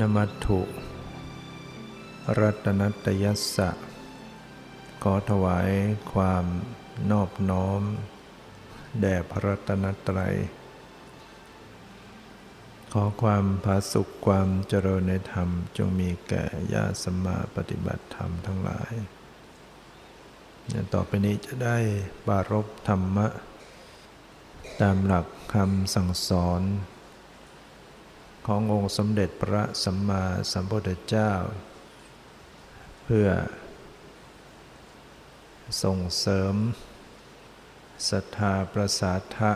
นมัตถุ รัตนัตยัสสะ ขอถวายความนอบน้อม แด่พระรัตนตรัย ขอความผาสุขความเจริญในธรรม จงมีแก่ญาสมมาปฏิบัติธรรมทั้งหลาย ต่อไปนี้จะได้บารบธรรมะ ตามหลักคำสั่งสอน ขององค์สมเด็จพระสัมมาสัมพุทธเจ้า เพื่อ ส่งเสริมศรัทธาประสาทะ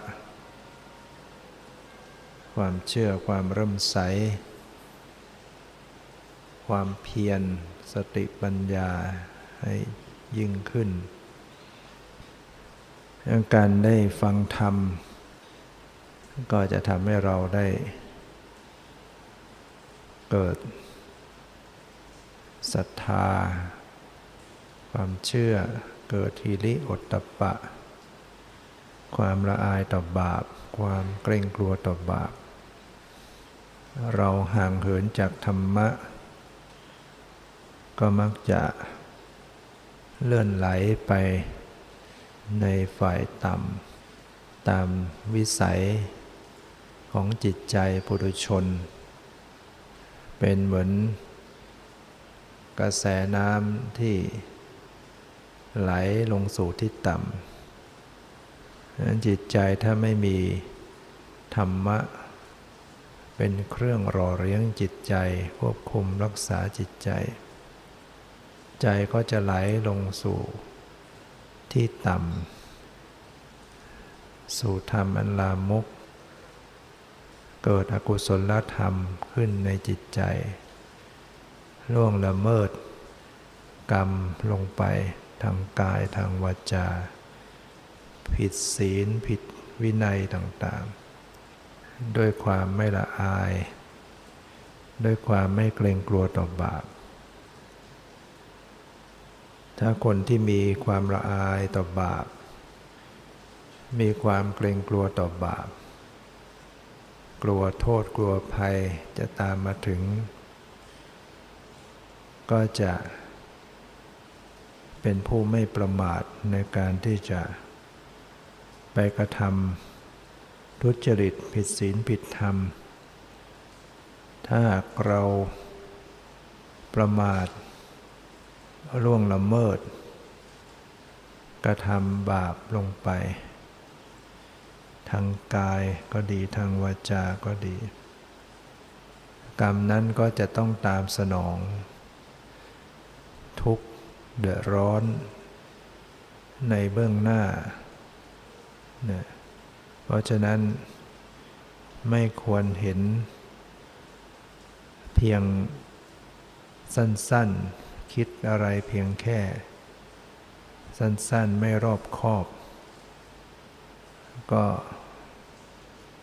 ความเชื่อความเริ่มใส ความเพียรสติปัญญาให้ยิ่งขึ้น การได้ฟังธรรม ก็จะทำให้เราได้ เกิดศรัทธา ความเชื่อเกิดทีริอตตปะ ความละอายต่อบาป ความเกรงกลัวต่อบาป เราห่างเหินจากธรรมะ ก็มักจะเลื่อนไหลไปในฝ่ายต่ำตามวิสัยของจิตใจปุถุชน เป็นเหมือน กระแสน้ำที่ไหลลงสู่ที่ต่ำนั้นจิตใจถ้าไม่มีธรรมะ เป็นเครื่องรอเลี้ยงจิตใจควบคุมรักษาจิตใจ ใจก็จะไหลลงสู่ที่ต่ำ สู่ธรรมอันลามก เกิดอกุศลธรรมขึ้นในจิตใจ ล่วงละเมิด กรรมลงไปทางกายทางวาจา ผิดศีลผิดวินัยต่างๆ ด้วยความไม่ละอาย ด้วยความไม่เกรงกลัวต่อบาปถ้าคนที่มีความละอายต่อบาป มีความเกรงกลัวต่อบาป กลัวโทษกลัวภัยจะตามมาถึง ก็จะเป็นผู้ไม่ประมาทในการที่จะไปกระทำทุจริตผิดศีลผิดธรรม ถ้าเราประมาทล่วงละเมิด กระทำบาปลงไปางกายก็ดีทางวาจาก็ดี กรรมนั้นก็จะต้องตามสนอง ทุกเดือดร้อน ในเบื้องหน้านะเพราะฉะนั้นไม่ควรเห็น เพียงสั้นๆ คิดอะไรเพียงแค่ สั้นๆ ไม่รอบคอบ ก็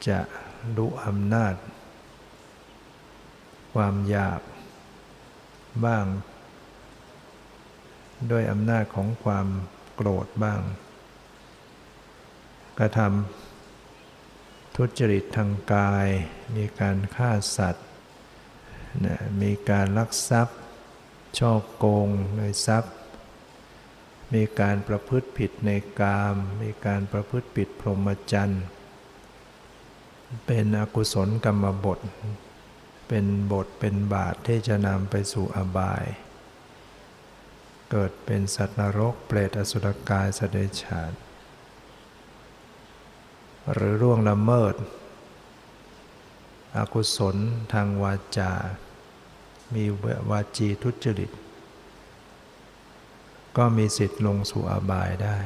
จะรู้อำนาจ ความอยากบ้าง ด้วยอำนาจของความโกรธบ้าง กระทำทุจริตทางกาย มีการฆ่าสัตว์นะมีการลักทรัพย์ ช่อโกงในทรัพย์ มีการประพฤติผิดในกาม มีการประพฤติผิดพรหมจรรย์ เป็นอกุศลกรรมบท เป็นบทเป็นบาทที่จะนำไปสู่อบาย เกิดเป็นสัตว์นรกเปรตอสุรกายสเดชาตหรือร่วงละเมิด อกุศลทางวาจา มีวาจีทุจริต ก็มีสิทธิ์ลงสู่อบายได้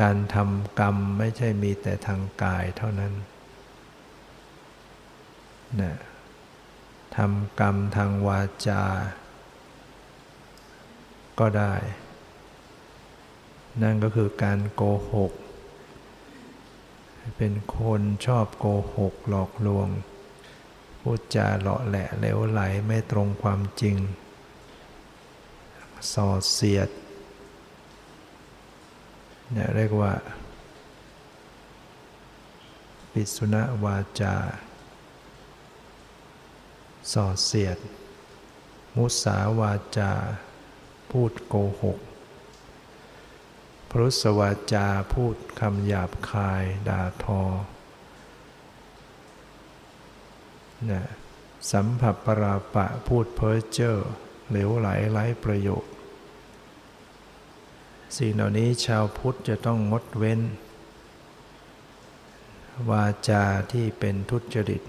การทำกรรมไม่ใช่มีแต่ทางกายเท่านั้นนะทำกรรมทางวาจา ก็ได้ นั่นก็คือการโกหก เป็นคนชอบโกหกหลอกลวง พูดจาเลาะแหละเลวไหลไม่ตรงความจริง ส่อเสียด เนี่ยเรียกว่า ปิสุณวาจา ส่อเสียด มุสาวาจา พูดโกหก พรุสวาจาพูดคำหยาบคาย ด่าทอนะสัมผัสปราปะพูดเพ้อเจ้อเหลวไหลไร้ประโยชน์ สิ่งเหล่านี้ชาวพุทธจะต้องงดเว้น วาจาที่เป็นทุจริต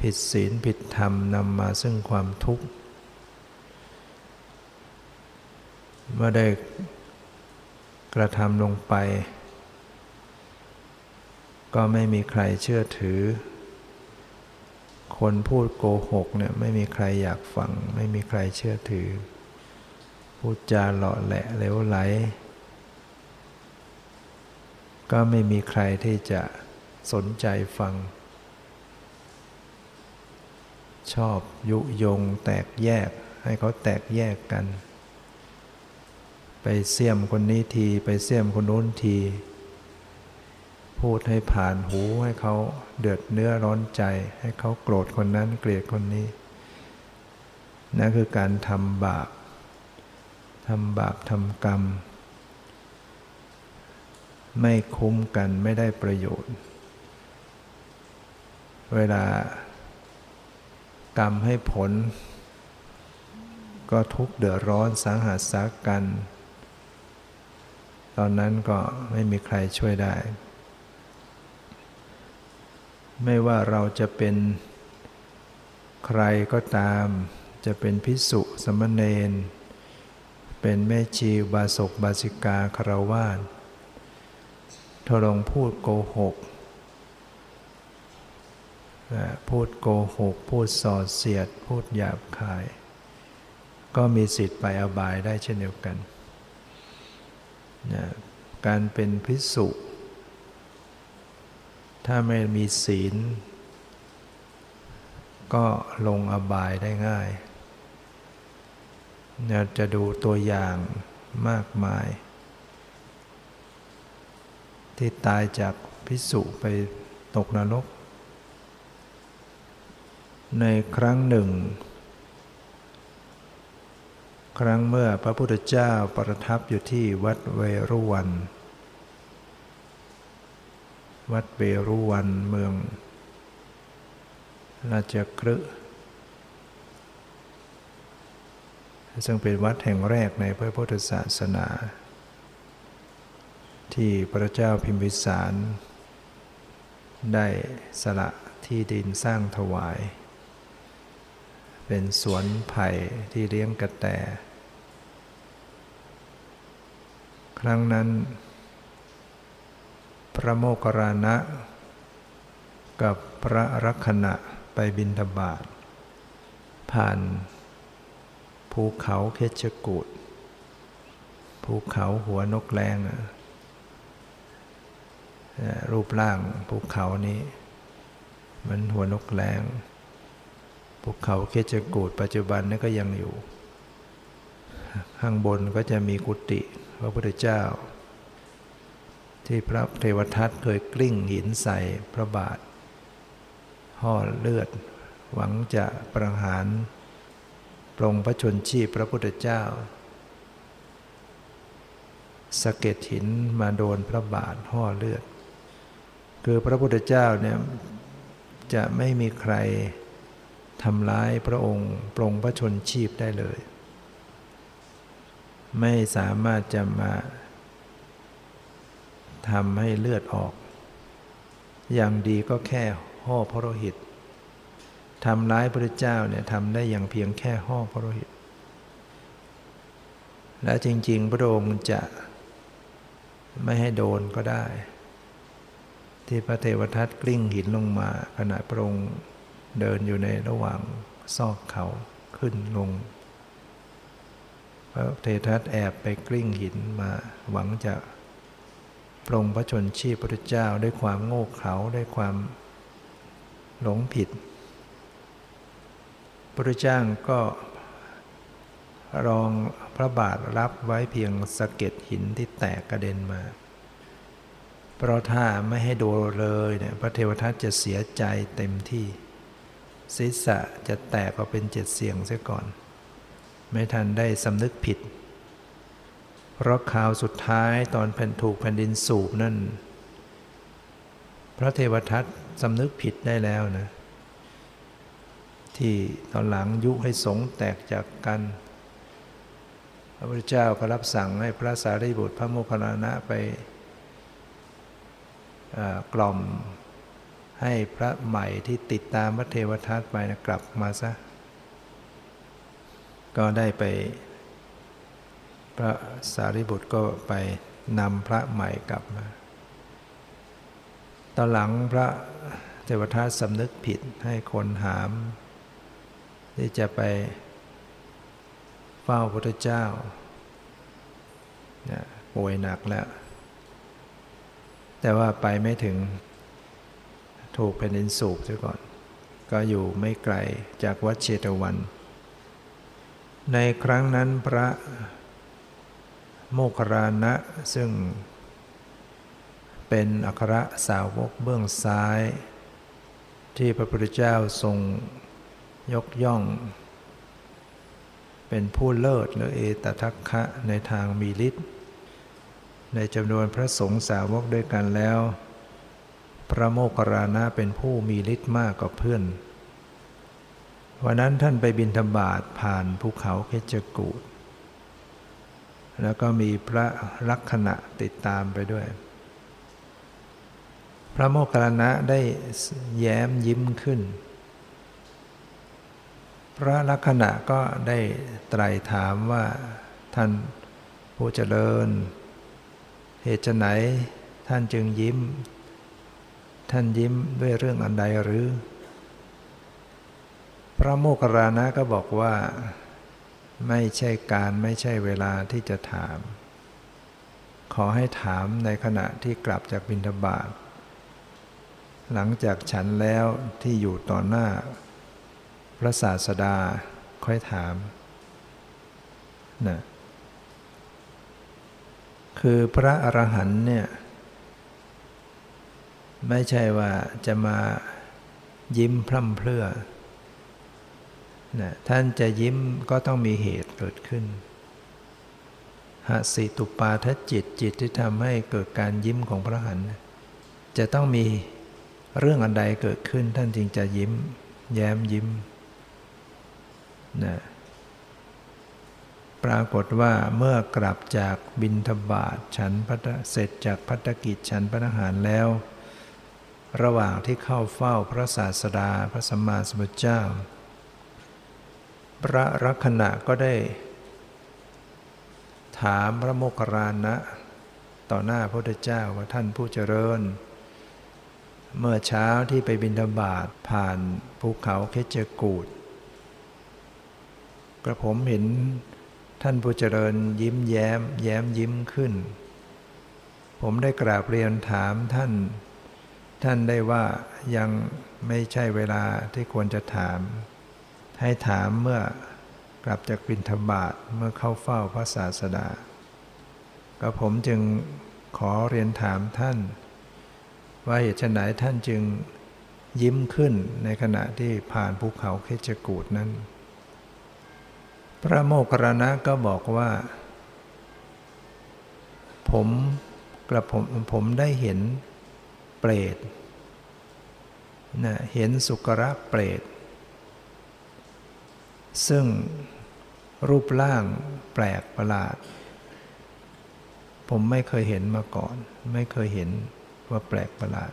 ผิดศีลผิดธรรมนำมาซึ่งความทุกข์เมื่อได้กระทำลงไป ก็ไม่มีใครเชื่อถือ คนพูดโกหกเนี่ยไม่มีใครอยากฟัง ไม่มีใครเชื่อถือ พูดจาหล่อแหละเลวไหล ก็ไม่มีใครที่จะสนใจฟัง ชอบยุยงแตกแยกให้เขาแตกแยกกัน ไปเสี่ยมคนนี้ที ไปเสี่ยมคนโน้นที พูดให้ผ่านหูให้เขาเดือดเนื้อร้อนใจ ให้เขาโกรธคนนั้นเกลียดคนนี้นั่นคือการทำบาป ทำบาปทำกรรม ไม่คุ้มกันไม่ได้ประโยชน์ เวลากรรมให้ผล ก็ทุกเดือดร้อนสาหัสสากัน ตอนนั้นก็ไม่มีใครช่วยได้ ไม่ว่าเราจะเป็นใครก็ตาม จะเป็นพิสุสมณเณร เป็นแม่ชีบาศกบาสิกาคารวาสถ้าลองพูดโกหก พูดโกหก พูดส่อเสียด พูดหยาบคาย ก็มีสิทธิ์ไปอบายได้เช่นเดียวกันการเป็นพิสุถ้าไม่มีศีล ก็ลงอบายได้ง่าย เราจะดูตัวอย่างมากมาย ที่ตายจากพิสุไปตกนรก ในครั้งหนึ่ง ครั้งเมื่อพระพุทธเจ้าประทับอยู่ที่วัดเวรุวัน วัดเบรุวันเมืองราชกฤห์ ซึ่งเป็นวัดแห่งแรกในพระพุทธศาสนา ที่พระเจ้าพิมพิสาร ได้สละที่ดินสร้างถวาย เป็นสวนไผ่ที่เลี้ยงกระแต ครั้งนั้น พระโมคคัลลานะ กับพระรักขณะไปบินทบาทผ่าน ภูเขาเคชกูดภูเขาหัวนกแรงรูปร่างภูเขานี้ มันหัวนกแรงภูเขาเคชกูดปัจจุบันนี้ก็ยังอยู่ ข้างบนก็จะมีกุฏิพระพุทธเจ้า ที่พระเทวทัตเคยกลิ้งหินใส่พระบาทห่อเลือด หวังจะประหาร ปรงพระชนชีพพระพุทธเจ้าสะเก็ดหินมาโดนพระบาทห่อเลือด คือพระพุทธเจ้าเนี่ยจะไม่มีใครทำร้ายพระองค์ปรงพระชนชีพได้เลย ไม่สามารถจะมาทำให้เลือดออก อย่างดีก็แค่ห่อพระโลหิต ทำร้ายพระเจ้าเนี่ยทำได้อย่างเพียงแค่ห่อพระโลหิต และจริง ๆ พระองค์จะไม่ให้โดนก็ได้ ที่พระเทวทัตกลิ้งหินลงมา ขณะพระองค์เดินอยู่ในระหว่างซอกเขาขึ้นลง พระเทวทัตแอบไปกลิ้งหินมาหวังจะปรงพระชนชีพพระเจ้าด้วยความโง่เขลาด้วยความหลงผิด พระเจ้าก็รองพระบาทรับไว้เพียงสะเก็ดหินที่แตกกระเด็นมา เพราะถ้าไม่ให้โดนเลยเนี่ยพระเทวทัตจะเสียใจเต็มที่ ศีรษะจะแตกออกเป็นเจ็ดเสียงเสียก่อน ไม่ทันได้สำนึกผิด เพราะข่าวสุดท้ายตอนแผ่นถูกแผ่นดินสูบนั่น พระเทวทัตสำนึกผิดได้แล้วนะ ที่ตอนหลังยุให้สงแตกจากกัน พระพุทธเจ้าก็รับสั่งให้พระสารีบุตรพระโมคคัลลานะไปกล่อมให้พระใหม่ที่ติดตามพระเทวทัตไปนะกลับมาซะ ก็ได้ไป พระสารีบุตรก็ไปนำพระใหม่กลับมา ตอนหลังพระเทวทัตสำนึกผิดให้คนหาม ที่จะไปเฝ้าพระพุทธเจ้าป่วยหนักแล้ว แต่ว่าไปไม่ถึงถูกแผ่นดินสูบซะก่อน ก็อยู่ไม่ไกลจากวัดเชตวัน ในครั้งนั้นพระโมคคารานะซึ่งเป็นอัครสาวกเบื้องซ้าย ที่พระพุทธเจ้าทรง ยกย่อง เป็นผู้เลิศหรือเอตทัคคะในทางมีฤทธิ์ในจำนวนพระสงฆ์สาวกด้วยกันแล้ว พระโมคคัลลานะเป็นผู้มีฤทธิ์มากกว่าเพื่อนวันนั้นท่านไปบินธบาตผ่านภูเขาเคจกูดแล้วก็มีพระลักษณะติดตามไปด้วย พระโมคคัลลานะได้แย้มยิ้มขึ้น ระลักษณะก็ได้ไตรถามว่าท่านผู้เจริญ เหตุไหนท่านจึงยิ้ม ท่านยิ้มด้วยเรื่องอันใดหรือ พระโมคคัลลานะก็บอกว่าไม่ใช่การไม่ใช่เวลาที่จะถาม ขอให้ถามในขณะที่กลับจากบิณฑบาตหลังจากฉันแล้วที่อยู่ต่อหน้า ระศาสดาค่อยถามนะคือพระอรหันต์เนี่ย ไม่ใช่ว่าจะมายิ้มพร่ำเพรื่อนะท่านจะยิ้มก็ต้องมีเหตุเกิดขึ้นหาสิตุปาทจิตจิตที่ทำให้เกิดการยิ้มของพระหันจะต้องมีเรื่องอันใดเกิดขึ้นท่านจึงจะยิ้ม แย้มยิ้ม นะปรากฏว่าเมื่อกลับจากบินทบาทฉันพัเสร็จจากพัฒกิจฉันพระทหารแล้ว ระหว่างที่เข้าเฝ้าพระศาสดาพระสัมมาสัมพุทธเจ้า พระรักณะก็ได้ ถามพระโมคคารณะต่อหน้าพระพุทธเจ้าว่าท่านผู้เจริญ เมื่อเช้าที่ไปบินธบาตผ่านภูเขาเคจกูด กระผมเห็นท่านผู้เจริญยิ้มแย้ม แย้มยิ้มขึ้น ผมได้กราบเรียนถามท่าน ท่านได้ว่ายังไม่ใช่เวลาที่ควรจะถาม ให้ถามเมื่อกลับจากบิณฑบาตเมื่อเข้าเฝ้าพระศาสดาก็ผมจึงขอเรียนถามท่าน ว่าเหตุไฉนท่านจึงยิ้มขึ้นในขณะที่ผ่านภูเขาเคจกูดนั้น พระโมคคัลลานะก็บอกว่า ผมกระผมผมได้เห็นเปรตนะเห็นสุกระเปรต ซึ่งรูปร่างแปลกประหลาด ผมไม่เคยเห็นมาก่อน ไม่เคยเห็นว่าแปลกประหลาด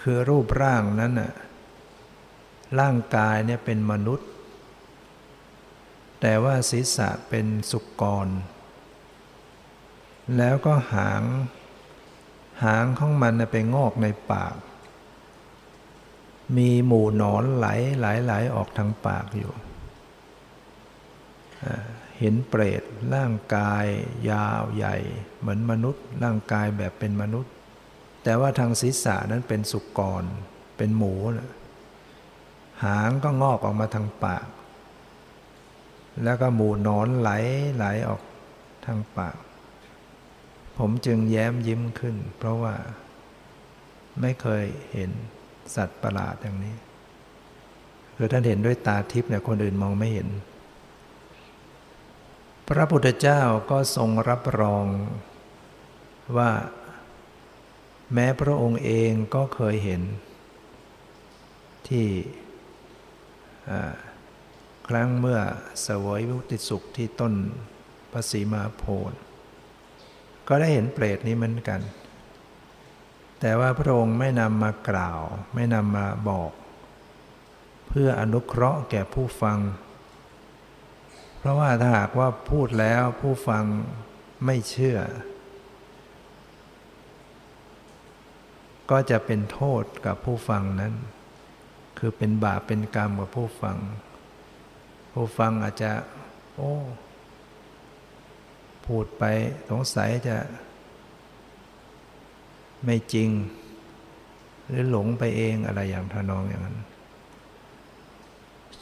คือรูปร่างนั้นน่ะร่างกายเนี่ยเป็นมนุษย์ แต่ว่าศีรษะเป็นสุกร แล้วก็หาง หางของมันไปงอกในปาก มีหมู่หนอนไหลไหลไหลออกทางปากอยู่ เห็นเปรตร่างกาย ยาวใหญ่ เหมือนมนุษย์ ร่างกายแบบเป็นมนุษย์ แต่ว่าทางศีรษะนั้นเป็นสุกร เป็นหมูนะหางก็งอกออกมาทางปาก แล้วก็หมู่นอนไหลไหลออกทางปาก ผมจึงแย้มยิ้มขึ้น เพราะว่าไม่เคยเห็นสัตว์ประหลาดอย่างนี้ คือท่านเห็นด้วยตาทิพย์เนี่ยคนอื่นมองไม่เห็น พระพุทธเจ้าก็ทรงรับรองว่าแม้พระองค์เองก็เคยเห็นที่ ครั้งเมื่อเสวยวุติสุขที่ต้นพระศรีมาโพธิ์ก็ได้เห็นเปรตนี้เหมือนกัน แต่ว่าพระองค์ไม่นำมากล่าว ไม่นำมาบอก เพื่ออนุเคราะห์แก่ผู้ฟัง เพราะว่าถ้าหากว่าพูดแล้วผู้ฟังไม่เชื่อ ก็จะเป็นโทษกับผู้ฟังนั้น คือเป็นบาปเป็นกรรมกับผู้ฟัง ผู้ฟังอาจจะ โอ้พูดไปสงสัยจะ ไม่จริง หรือหลงไปเองอะไรอย่างทนองอย่างนั้น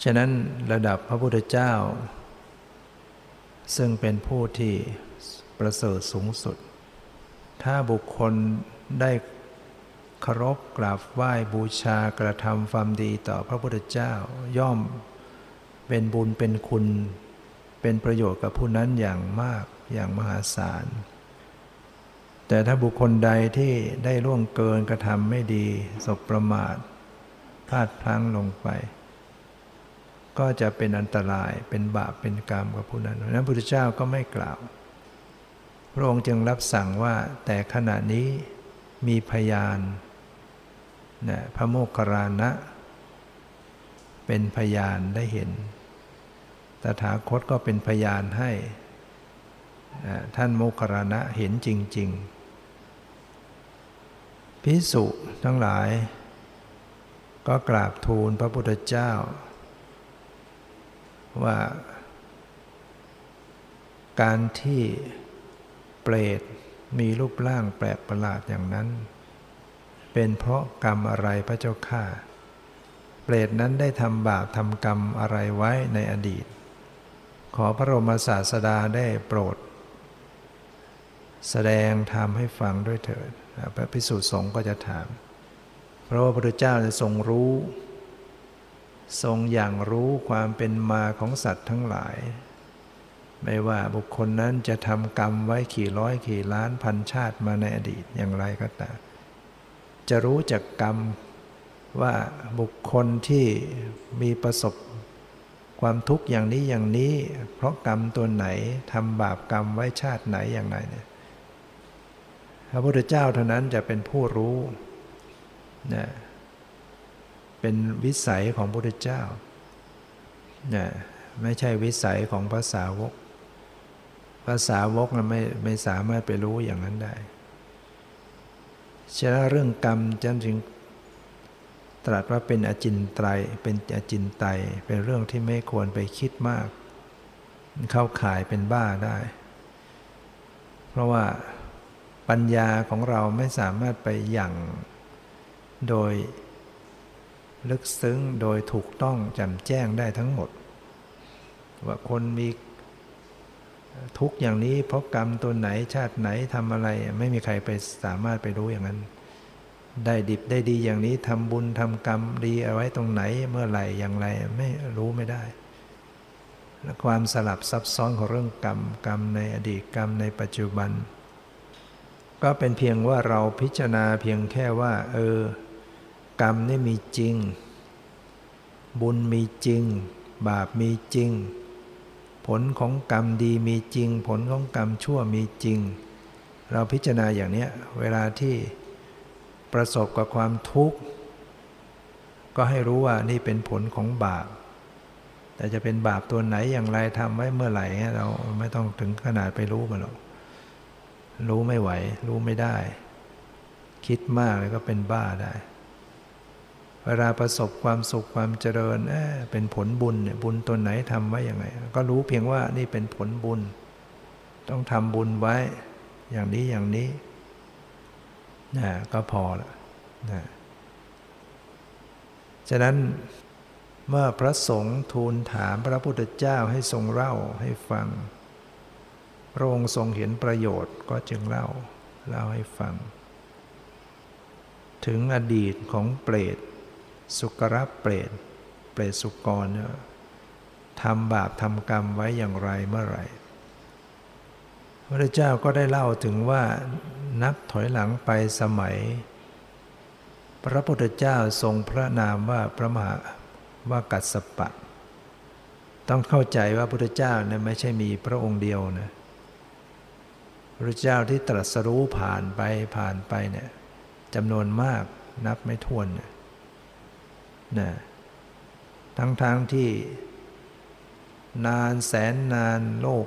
ฉะนั้นระดับพระพุทธเจ้า ซึ่งเป็นผู้ที่ประเสริฐสูงสุด ถ้าบุคคลได้เคารพกราบไหว้บูชากระทำความดีต่อพระพุทธเจ้าย่อม เป็นบุญเป็นคุณ เป็นประโยชน์กับผู้นั้นอย่างมากอย่างมหาศาล แต่ถ้าบุคคลใดที่ได้ล่วงเกินกระทำไม่ดีสบประมาทพลาดพลั้งลงไป ก็จะเป็นอันตรายเป็นบาปเป็นกรรมกับผู้นั้นนั้นพระพุทธเจ้าก็ไม่กล่าว พระองค์จึงรับสั่งว่าแต่ขณะนี้มีพยานนะพระโมคคารณะเป็นพยานได้เห็น ถาคตก็เป็นพยานให้ท่านโมครณะเห็นจริง ๆ พิสุทั้งหลาย ก็กราบทูลพระพุทธเจ้า ว่าการที่เปรตมีรูปร่างแปลกประหลาดอย่างนั้น เป็นเพราะกรรมอะไรพระเจ้าข้าเปรตนั้นได้ทำบาปทำกรรมอะไรไว้ในอดีต ขอพระบรมศาสดาได้โปรด แสดงธรรมให้ฟังด้วยเถิดพระพิสุสงฆ์ก็จะถาม เพราะว่าพระเจ้าจะทรงรู้ ทรงอย่างรู้ความเป็นมาของสัตว์ทั้งหลาย ไม่ว่าบุคคลนั้นจะทำกรรมไว้กี่ร้อยกี่ล้านพันชาติมาในอดีตอย่างไรก็ตามจะรู้จักกรรมว่าบุคคลที่มีประสบ ความทุกข์อย่างนี้อย่างนี้ เพราะกรรมตัวไหนทำบาปกรรมไว้ชาติไหนอย่างไรเนี่ยพระพุทธเจ้าเท่านั้นจะเป็นผู้รู้นะเป็นวิสัยของพระพุทธเจ้านะไม่ใช่วิสัยของภาษาวกภาษาวกนะไม่ไม่สามารถไปรู้อย่างนั้นได้ฉะนั้นเรื่องกรรมจันจึง ตรัสว่าเป็นอจินไตรเป็นอจินไตเป็นเรื่องที่ไม่ควรไปคิดมาก เข้าข่ายเป็นบ้าได้ เพราะว่าปัญญาของเราไม่สามารถไปอย่างโดยลึกซึ้งโดยถูกต้องแจ่มแจ้งได้ทั้งหมด ว่าคนมีทุกอย่างนี้เพราะกรรมตัวไหนชาติไหนทำอะไร ไม่มีใครไปสามารถไปรู้อย่างนั้น ได้ดิบได้ดีอย่างนี้ทำบุญทำกรรมดีเอาไว้ตรงไหนเมื่อไหร่อย่างไรไม่รู้ไม่ได้ และความสลับซับซ้อนของเรื่องกรรมกรรมในอดีตกรรมในปัจจุบัน ก็เป็นเพียงว่าเราพิจารณาเพียงแค่ว่า เออ กรรมนี่มีจริง บุญมีจริง บาปมีจริง ผลของกรรมดีมีจริง ผลของกรรมชั่วมีจริง เราพิจารณาอย่างนี้เวลาที่ ประสบกับความทุกข์ ก็ให้รู้ว่านี่เป็นผลของบาป แต่จะเป็นบาปตัวไหนอย่างไรทำไว้เมื่อไหร่เราไม่ต้องถึงขนาดไปรู้มันหรอกรู้ไม่ไหว รู้ไม่ได้ คิดมากเลยก็เป็นบ้าได้ เวลาประสบความสุขความเจริญเเป็นผลบุญเนี่ยบุญตัวไหนทำไว้อย่างไงก็รู้เพียงว่านี่เป็นผลบุญ ต้องทำบุญไว้อย่างนี้อย่างนี้ นะก็พอละนะฉะนั้นเมื่อพระสงฆ์ทูลถามพระพุทธเจ้าให้ทรงเล่าให้ฟัง พระองค์ทรงเห็นประโยชน์ก็จึงเล่าเล่าให้ฟัง ถึงอดีตของเปรต สุกรเปรต เปรตสุกรทำบาปทำกรรมไว้อย่างไรเมื่อไหร่ พระเจ้าก็ได้เล่าถึงว่านับถอยหลังไปสมัย พระพุทธเจ้าทรงพระนามว่าพระมหาว่ากัสปะ ต้องเข้าใจว่าพระพุทธเจ้าเนี่ยไม่ใช่มีพระองค์เดียวนะพระเจ้าที่ตรัสรู้ผ่านไปผ่านไปเนี่ยจำนวนมากนับไม่ถ้วนนะทั้งๆทที่นานแสนนานโลก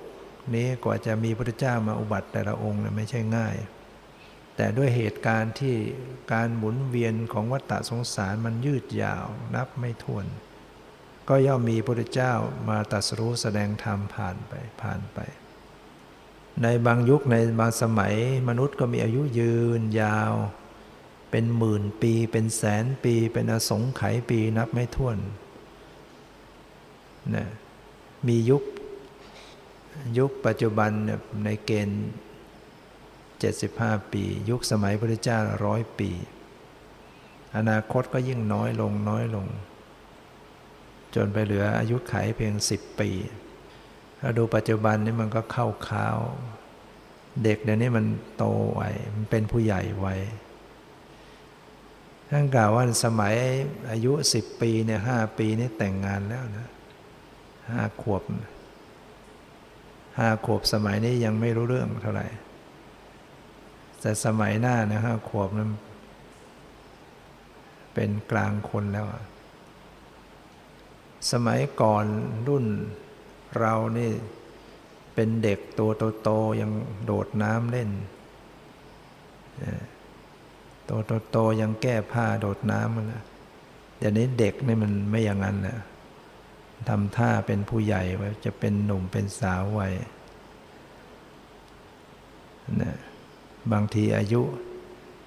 นี้กว่าจะมีพระเจ้ามาอุบัติแต่ละองค์เนี่ยไม่ใช่ง่าย แต่ด้วยเหตุการณ์ที่การหมุนเวียนของวัฏฏะสงสารมันยืดยาวนับไม่ถ้วน ก็ย่อมมีพระเจ้ามาตรัสรู้แสดงธรรมผ่านไปผ่านไป ในบางยุคในบางสมัยมนุษย์ก็มีอายุยืนยาว เป็นหมื่นปี เป็นแสนปี เป็นอสงไขยปีนับไม่ถ้วนนะมียุค ยุคปัจจุบันในเกณฑ์ 75 ปี ยุคสมัยพระเจ้าร้อยปี อนาคตก็ยิ่งน้อยลงน้อยลง จนไปเหลืออายุไขเพียง 10 ปีถ้าดูปัจจุบันนี่มันก็เข้าข้าว เด็กเดี๋ยวนี้มันโตไวมันเป็นผู้ใหญ่ไวท่านกล่าวว่าสมัยอายุสิบปีเนี่ยห้าปีนี่แต่งงานแล้วนะห้าขวบ ห้าขวบสมัยนี้ยังไม่รู้เรื่องเท่าไหร่ แต่สมัยหน้านี่ยห้าขวบนั้นเป็นกลางคนแล้ว สมัยก่อนรุ่นเรานี่เป็นเด็กตัวโตๆยังโดดน้ำเล่นตัวโตๆยังแก้ผ้าโดดน้ำมันนะเดี๋ยวนี้เด็กนี่มันไม่อย่างนั้นนะ ทำท่าเป็นผู้ใหญ่ไว้จะเป็นหนุ่มเป็นสาวไว้นะบางทีอายุ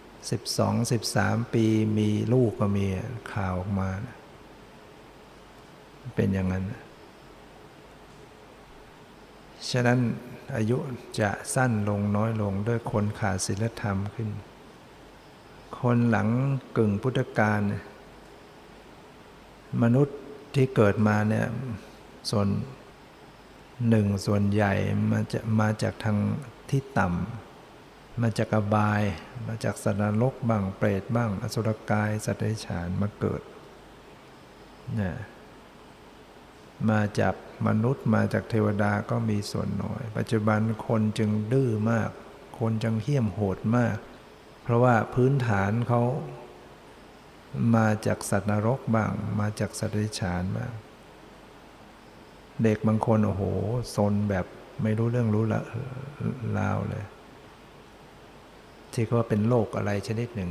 12 13 ปีมีลูกก็มีข่าวออกมา เป็นอย่างนั้น ฉะนั้นอายุจะสั้นลงน้อยลงด้วยคนขาดศีลธรรมขึ้น คนหลังกึ่งพุทธกาลมนุษย์ ที่เกิดมาเนี่ยส่วนหนึ่งส่วนใหญ่มาจะมาจากทางที่ต่ำมาจากอบาย มาจากสัตว์นรกบ้างเปรตบ้าง อสุรกาย สัตว์เดรัจฉานมาเกิดเนี่ยมาจากมนุษย์มาจากเทวดาก็มีส่วนน้อย ปัจจุบันคนจึงดื้อมาก คนจึงเหี้ยมโหดมาก เพราะว่าพื้นฐานเขา มาจากสัตว์นรกบ้าง มาจากสัตว์ดิฉานบ้าง เด็กบางคนโอ้โหซนแบบไม่รู้เรื่องรู้ละลาวเลย ที่เขาเป็นโรคอะไรชนิดหนึ่ง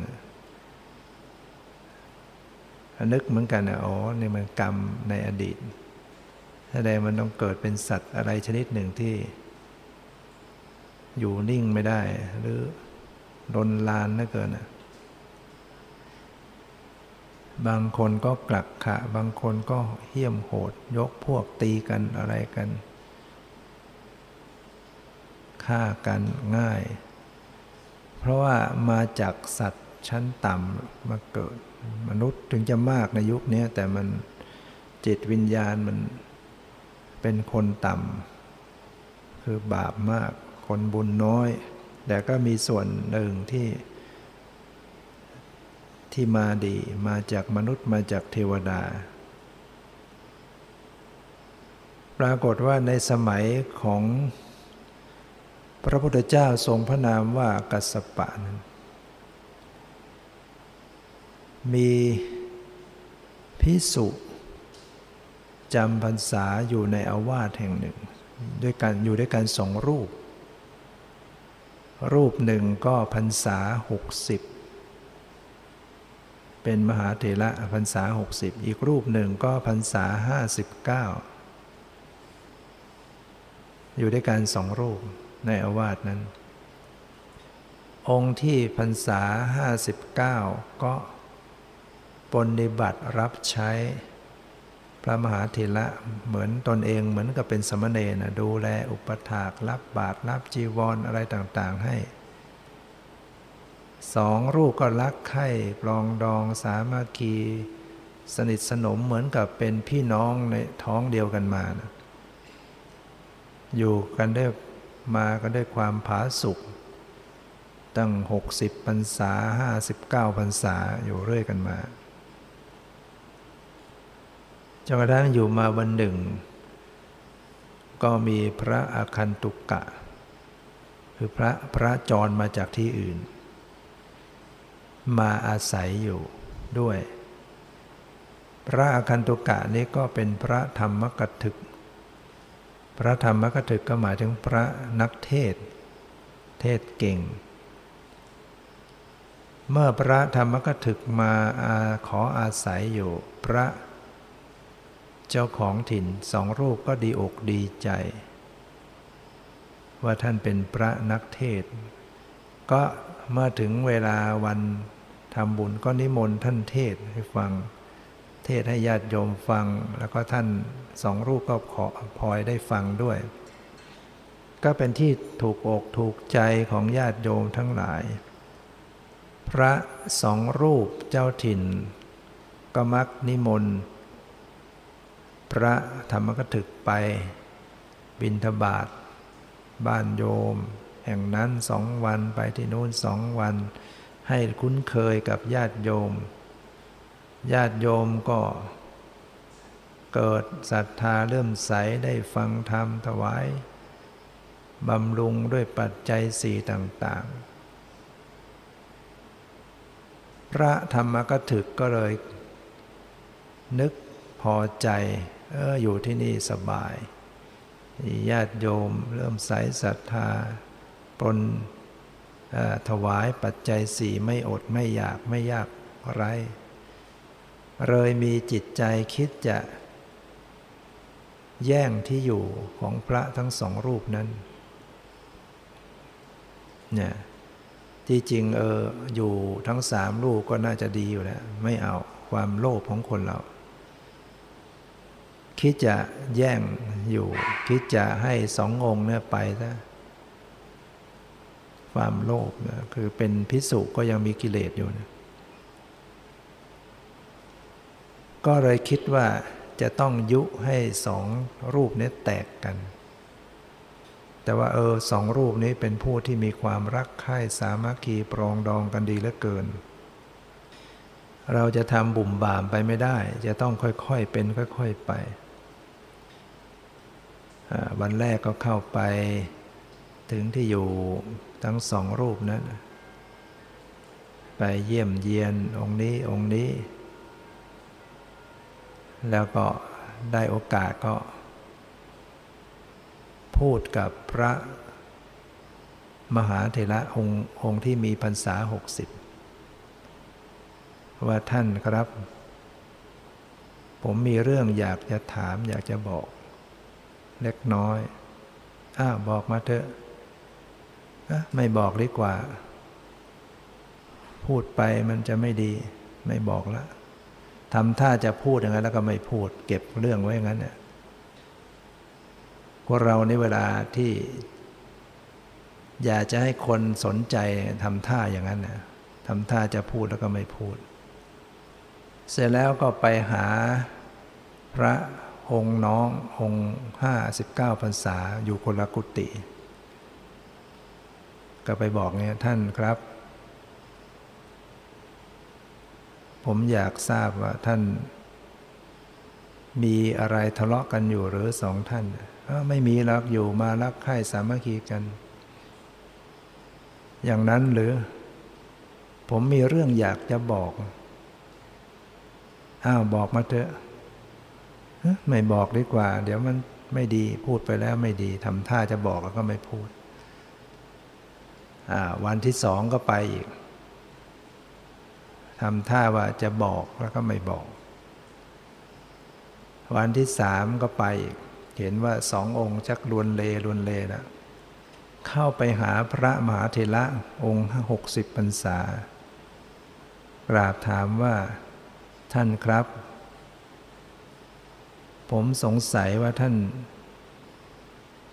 นึกเหมือนกันนะอ๋อนี่มันกรรมในอดีตแสดงมันต้องเกิดเป็นสัตว์อะไรชนิดหนึ่งที่ อยู่นิ่งไม่ได้ หรือรนลานน่าเกินนะ บางคนก็กลักขะ บางคนก็เหี้ยมโหด ยกพวกตีกันอะไรกันฆ่ากันง่าย เพราะว่ามาจากสัตว์ชั้นต่ำมาเกิด มนุษย์ถึงจะมากในยุคนี้แต่มันจิตวิญญาณมันเป็นคนต่ำคือบาปมาก คนบุญน้อย แต่ก็มีส่วนหนึ่งที่ ที่มาดีมาจากมนุษย์มาจากเทวดา ปรากฏว่าในสมัยของพระพุทธเจ้าทรงพระนามว่ากัสสปะนั้นมีพิสุจำพรรษาอยู่ในอาวาสแห่งหนึ่ง ด้วยกันอยู่ด้วยกันสองรูป รูปหนึ่งก็พรรษาหกสิบ เป็นมหาเถระพรรษาหกสิบอีกรูปหนึ่งก็พรรษาห้าสิบเก้าอยู่ด้วยกันสองรูปในอาวาสนั้น องค์ที่พรรษาห้าสิบเก้าก็ปฏิบัติรับใช้ พระมหาเถระเหมือนตนเองเหมือนกับเป็นสมณเณรดูแลอุปถากรับบาตรรับจีวรออะไรต่างๆให้ สองรูปก็รักใคร่ปลองดองสามัคคี สนิทสนมเหมือนกับเป็นพี่น้องในท้องเดียวกันมานะอยู่กันได้มากันด้ความผาสุกตั้ง 60พรรษา 59พรรษาอยู่เรื่อยกันมาจนกระทั่งอยู่มาวันหนึ่ง ก็มีพระอาคันตุกกะ คือพระพระจรมาจากที่อื่น มาอาศัยอยู่ด้วย พระอคันตุกะนี้ก็เป็นพระธรรมกถึก พระธรรมกถึกก็หมายถึงพระนักเทศ เทศเก่ง เมื่อพระธรรมกถึกมาอาขออาศัยอยู่ พระเจ้าของถิ่นสองรูปก็ดีอกดีใจ ว่าท่านเป็นพระนักเทศ ก็เมื่อถึงเวลาวัน ทำบุญก็นิมนต์ท่านเทศให้ฟัง เทศให้ญาติโยมฟัง แล้วก็ท่านสองรูปก็ขอพลอยได้ฟังด้วย ก็เป็นที่ถูกอกถูกใจของญาติโยมทั้งหลาย พระสองรูปเจ้าถิ่น ก็มักนิมนต์พระธรรมกถึกไปบินทบาทบ้านโยม แห่งนั้นสองวันไปที่โน้นสองวัน ให้คุ้นเคยกับญาติโยม ญาติโยมก็ เกิดศรัทธาเริ่มใสได้ฟังธรรมถวายบำรุงด้วยปัจจัยสี่ต่างๆ พระธรรมกถึกก็เลย นึกพอใจเอออยู่ที่นี่สบาย ญาติโยมเริ่มใสศรัทธาปน ถวายปัจจัยสี่ไม่อดไม่อยากไม่ยากไรเลยมีจิตใจคิดจะแย่งที่อยู่ของพระทั้งสองรูปนั้นเนี่ยที่จริงเอออยู่ทั้งสามรูปก็น่าจะดีอยู่แล้ว ไม่เอาความโลภของคนเรา คิดจะแย่งอยู่ คิดจะให้สององค์เนี่ยไปซะ ความโลภนะคือเป็นพิสุก็ยังมีกิเลสอยู่นะก็เลยคิดว่าจะต้องยุให้สองรูปนี้แตกกัน แต่ว่าเออสองรูปนี้เป็นผู้ที่มีความรักใคร่สามัคคีปรองดองกันดีเหลือเกิน เราจะทำบุ่มบามไปไม่ได้ จะต้องค่อยๆเป็นค่อยๆไปวันแรกก็เข้าไปถึงที่อยู่ ทั้งสองรูปนั้นไปเยี่ยมเยียนองค์นี้องค์นี้ แล้วก็ได้โอกาสก็ พูดกับพระมหาเถระองค์องค์ที่มีพรรษาหกสิบว่าท่านครับ ผมมีเรื่องอยากจะถามอยากจะบอก เล็กน้อย อ้าวบอกมาเถอะ ไม่บอกดีกว่า พูดไปมันจะไม่ดี ไม่บอกละทำท่าจะพูดอย่างนั้นแล้วก็ไม่พูด เก็บเรื่องไว้อย่างนั้นเนี่ยพวกเราในเวลาที่ อยากจะให้คนสนใจทำท่าอย่างนั้นนะทำท่าจะพูดแล้วก็ไม่พูด เสร็จแล้วก็ไปหาพระองค์น้ององค์ห้าสิบเก้าพรรษาอยู่คนละกุฏิ ก็ไปบอกเนี่ยท่านครับ ผมอยากทราบว่าท่าน มีอะไรทะเลาะกันอยู่หรือสองท่านไม่มีรักอยู่มารักใคร่สามัคคีกัน อย่างนั้นหรือ ผมมีเรื่องอยากจะบอกอ้าวบอกมาเถอะไม่บอกดีกว่า เดี๋ยวมันไม่ดีพูดไปแล้วไม่ดีทำท่าจะบอกแล้วก็ไม่พูด วันที่สองก็ไปอีกทำท่าว่าจะบอกแล้วก็ไม่บอก วันที่สามก็ไปอีกเห็นว่าสององค์ชักลวนเลลวนเลแล้วเข้าไปหาพระมหาเถระองค์หกสิบพรรษากราบถามว่าท่านครับ ผมสงสัยว่าท่าน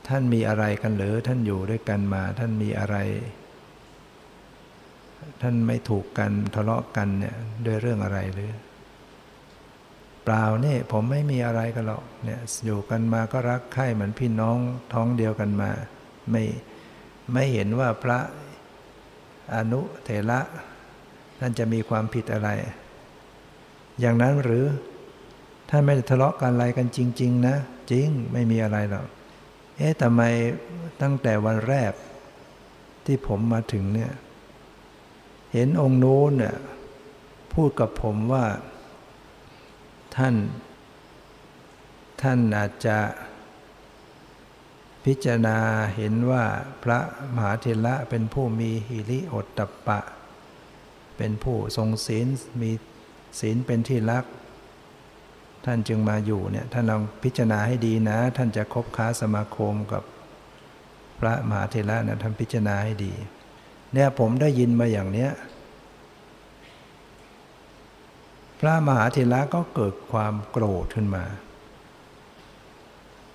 ท่านมีอะไรกันหรือท่านอยู่ด้วยกันมา ท่านมีอะไร ท่านไม่ถูกกันทะเลาะกันเนี่ยด้วยเรื่องอะไรหรือ เปล่านี่ผมไม่มีอะไรกันหรอกเนี่ยอยู่กันมาก็รักใคร่เหมือนพี่น้องท้องเดียวกันมา ไม่ไม่เห็นว่าพระอนุเถระท่านจะมีความผิดอะไร อย่างนั้นหรือท่านไม่ทะเลาะกันอะไรกันจริง ๆ นะ จริงไม่มีอะไรหรอกเอ๊ะทำไมตั้งแต่วันแรกที่ผมมาถึงเนี่ย เห็นองค์นู้นเนี่ยพูดกับผมว่า ท่าน ท่านอาจจะพิจารณาเห็นว่าพระมหาเถระเป็นผู้มีหิริโอตตปปะ เป็นผู้ทรงศีลมีศีลเป็นที่รัก ท่านจึงมาอยู่เนี่ยท่านลองพิจารณาให้ดีนะ ท่านจะคบค้าสมาคมกับพระมหาเถระนะท่านพิจารณาให้ดี เนี่ยผมได้ยินมาอย่างเนี้ย พระมหาเถระก็เกิดความโกรธขึ้นมา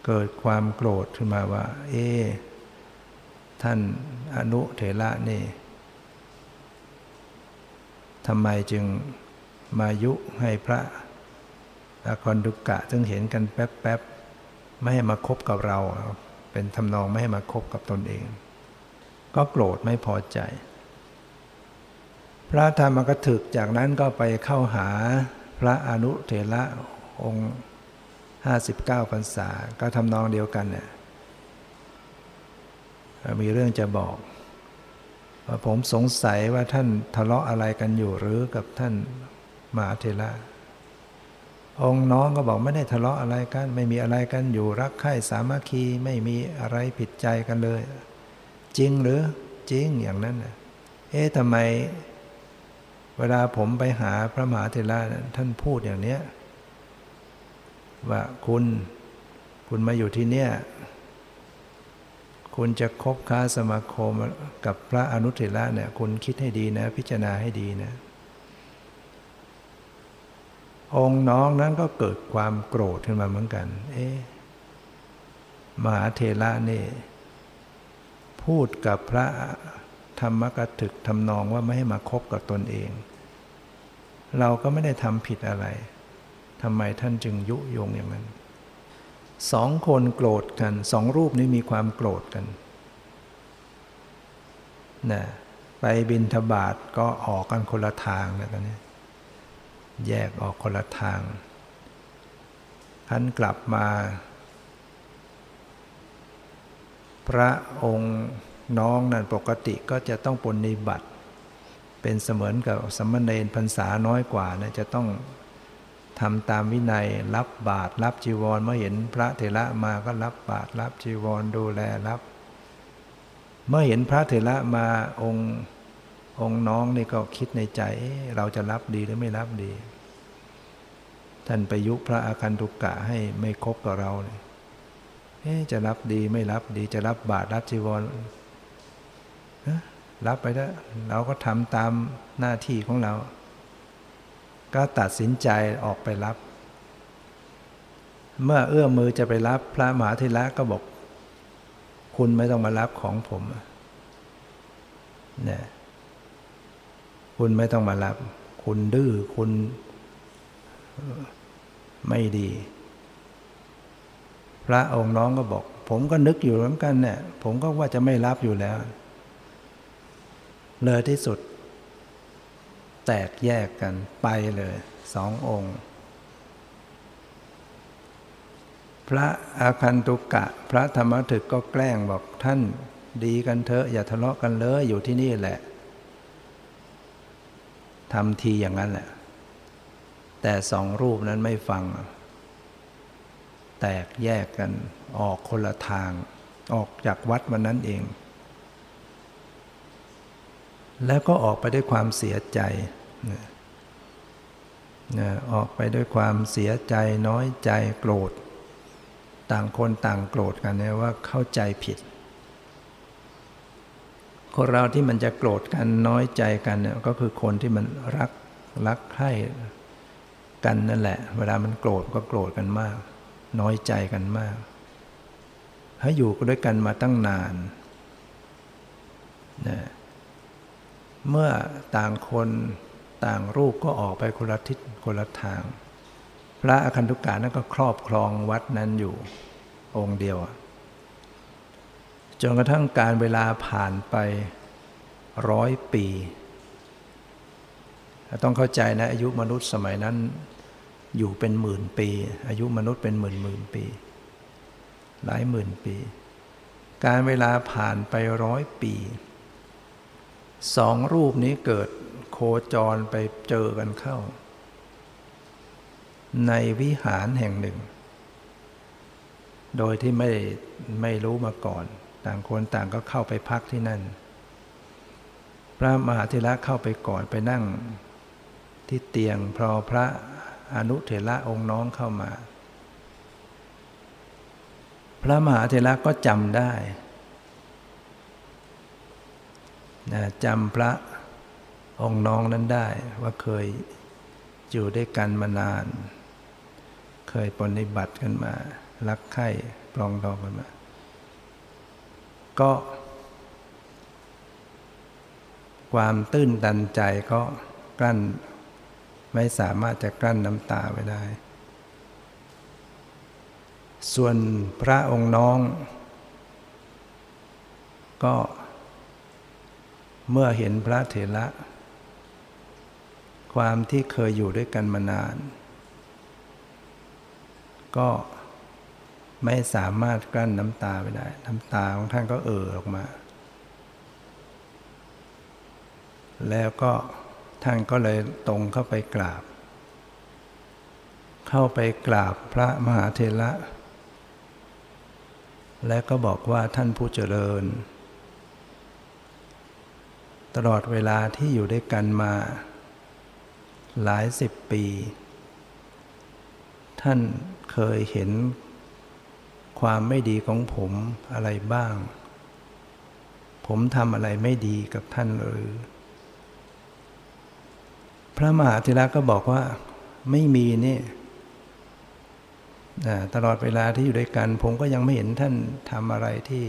เกิดความโกรธขึ้นมาว่า เอ ท่านอนุเถระนี่ทำไมจึงมายุให้พระอาคอนดุกะซึ่งเห็นกันแป๊บๆ ไม่ให้มาคบกับเรา เป็นทำนองไม่ให้มาคบกับตนเอง ก็โกรธไม่พอใจ พระธรรมกถึกจากนั้นก็ไปเข้าหาพระอนุเถระองค์ห้าสิบเก้าพรรษา ก็ทำนองเดียวกันเนี่ยมีเรื่องจะบอกว่าผมสงสัยว่าท่านทะเลาะอะไรกันอยู่หรือกับท่านมหาเถระองค์น้องก็บอกไม่ได้ทะเลาะอะไรกัน ไม่มีอะไรกันอยู่รักใคร่สามัคคีไม่มีอะไรผิดใจกันเลย จริงหรือจริงอย่างนั้นเอ๊ะทำไม เวลาผมไปหาพระมหาเถระท่านพูดอย่างเนี้ยว่าคุณคุณมาอยู่ที่เนี่ย คุณจะคบค้าสมาคมกับพระอนุเถระเนี่ย คุณคิดให้ดีนะ พิจารณาให้ดีนะ องค์น้องนั้นก็เกิดความโกรธขึ้นมาเหมือนกัน เอ๊ะมหาเถระนี่ พูดกับพระธรรมกถึกทำนองว่าไม่ให้มาคบกับตนเอง เราก็ไม่ได้ทำผิดอะไรทำไมท่านจึงยุยงอย่างนั้นสองคนโกรธกันสองรูปนี้มีความโกรธกันนะไปบินทบาทก็ออกกันคนละทางแล้วตอนนี้แยกออกคนละทางท่านกลับมา พระองค์น้องนั่นปกติก็จะต้องปนิบัติ เป็นเสมือนกับสมณเณรพรรษาน้อยกว่านะจะต้องทำตามวินัยรับบาตรรับจีวรเมื่อเห็นพระเถระมาก็รับบาตรรับจีวรดูแลรับ เมื่อเห็นพระเถระมาองค์องค์น้องนี่ก็คิดในใจเราจะรับดีหรือไม่รับดี ท่านไปยุพระอาคันตุกกะให้ไม่คบกับเราเนี่ย จะรับดีไม่รับดีจะรับบาตรรับจีวรรับไปแล้วเราก็ทำตามหน้าที่ของเรา ก็ตัดสินใจออกไปรับ เมื่อเอื้อมมือจะไปรับพระมหาเทระก็บอก คุณไม่ต้องมารับของผมเนี่ยคุณไม่ต้องมารับ คุณดื้อคุณไม่ดี พระองค์น้องก็บอก ผมก็นึกอยู่เหมือนกันเนี่ย ผมก็ว่าจะไม่รับอยู่แล้ว เลยที่สุด แตกแยกกันไปเลยสององค์ พระอาคันตุกะ พระธรรมถึกก็แกล้งบอกท่านดีกันเถอะอย่าทะเลาะกันเลยอยู่ที่นี่แหละทำทีอย่างนั้นแหละ แต่สองรูปนั้นไม่ฟัง แตกแยกกันออกคนละทาง ออกจากวัดวันนั้นเอง แล้วก็ออกไปด้วยความเสียใจนะออกไปด้วยความเสียใจน้อยใจโกรธ ต่างคนต่างโกรธกันเนี่ยว่าเข้าใจผิด คนเราที่มันจะโกรธกันน้อยใจกันเนี่ยก็คือคนที่มันรักรักให้กันนั่นแหละ เวลามันโกรธก็โกรธกันมาก น้อยใจกันมากถ้าอยู่ด้วยกันมาตั้งนานนะเมื่อต่างคนต่างรูปก็ออกไปคนละทิศคนละทาง พระอคันตุกานั้นก็ครอบครองวัดนั้นอยู่องค์เดียวจนกระทั่งการเวลาผ่านไปร้อยปี ต้องเข้าใจนะอายุมนุษย์สมัยนั้น อยู่เป็นหมื่นปี อายุมนุษย์เป็นหมื่นหมื่นปี หลายหมื่นปี การเวลาผ่านไปร้อยปีสองรูปนี้เกิดโคจรไปเจอกันเข้า ในวิหารแห่งหนึ่ง โดยที่ไม่ไม่รู้มาก่อน ต่างคนต่างก็เข้าไปพักที่นั่น พระมหาธิระเข้าไปก่อนไปนั่งที่เตียงพอพระ อนุเถระองค์น้องเข้ามา พระมหาเถระก็จำได้นะจำพระองค์น้องนั้นได้ว่าเคยอยู่ด้วยกันมานาน เคยปฏิบัติกันมา รักใคร่ปลองดองกันมา ก็ความตื้นตันใจก็กลั้น ไม่สามารถจะกลั้นน้ำตาไว้ได้ ส่วนพระองค์น้อง ก็เมื่อเห็นพระเถระ ความที่เคยอยู่ด้วยกันมานาน ก็ไม่สามารถกลั้นน้ำตาไว้ได้ น้ำตาของท่านก็เอ่อออกมา แล้วก็ ท่านก็เลยตรงเข้าไปกราบ เข้าไปกราบพระมหาเทระ และก็บอกว่าท่านผู้เจริญ ตลอดเวลาที่อยู่ด้วยกันมา หลายสิบปี ท่านเคยเห็นความไม่ดีของผมอะไรบ้าง ผมทำอะไรไม่ดีกับท่านหรือ พระมหาธิระก็บอกว่าไม่มีนี่ตลอดเวลาที่อยู่ด้วยกัน ผมก็ยังไม่เห็นท่านทำอะไรที่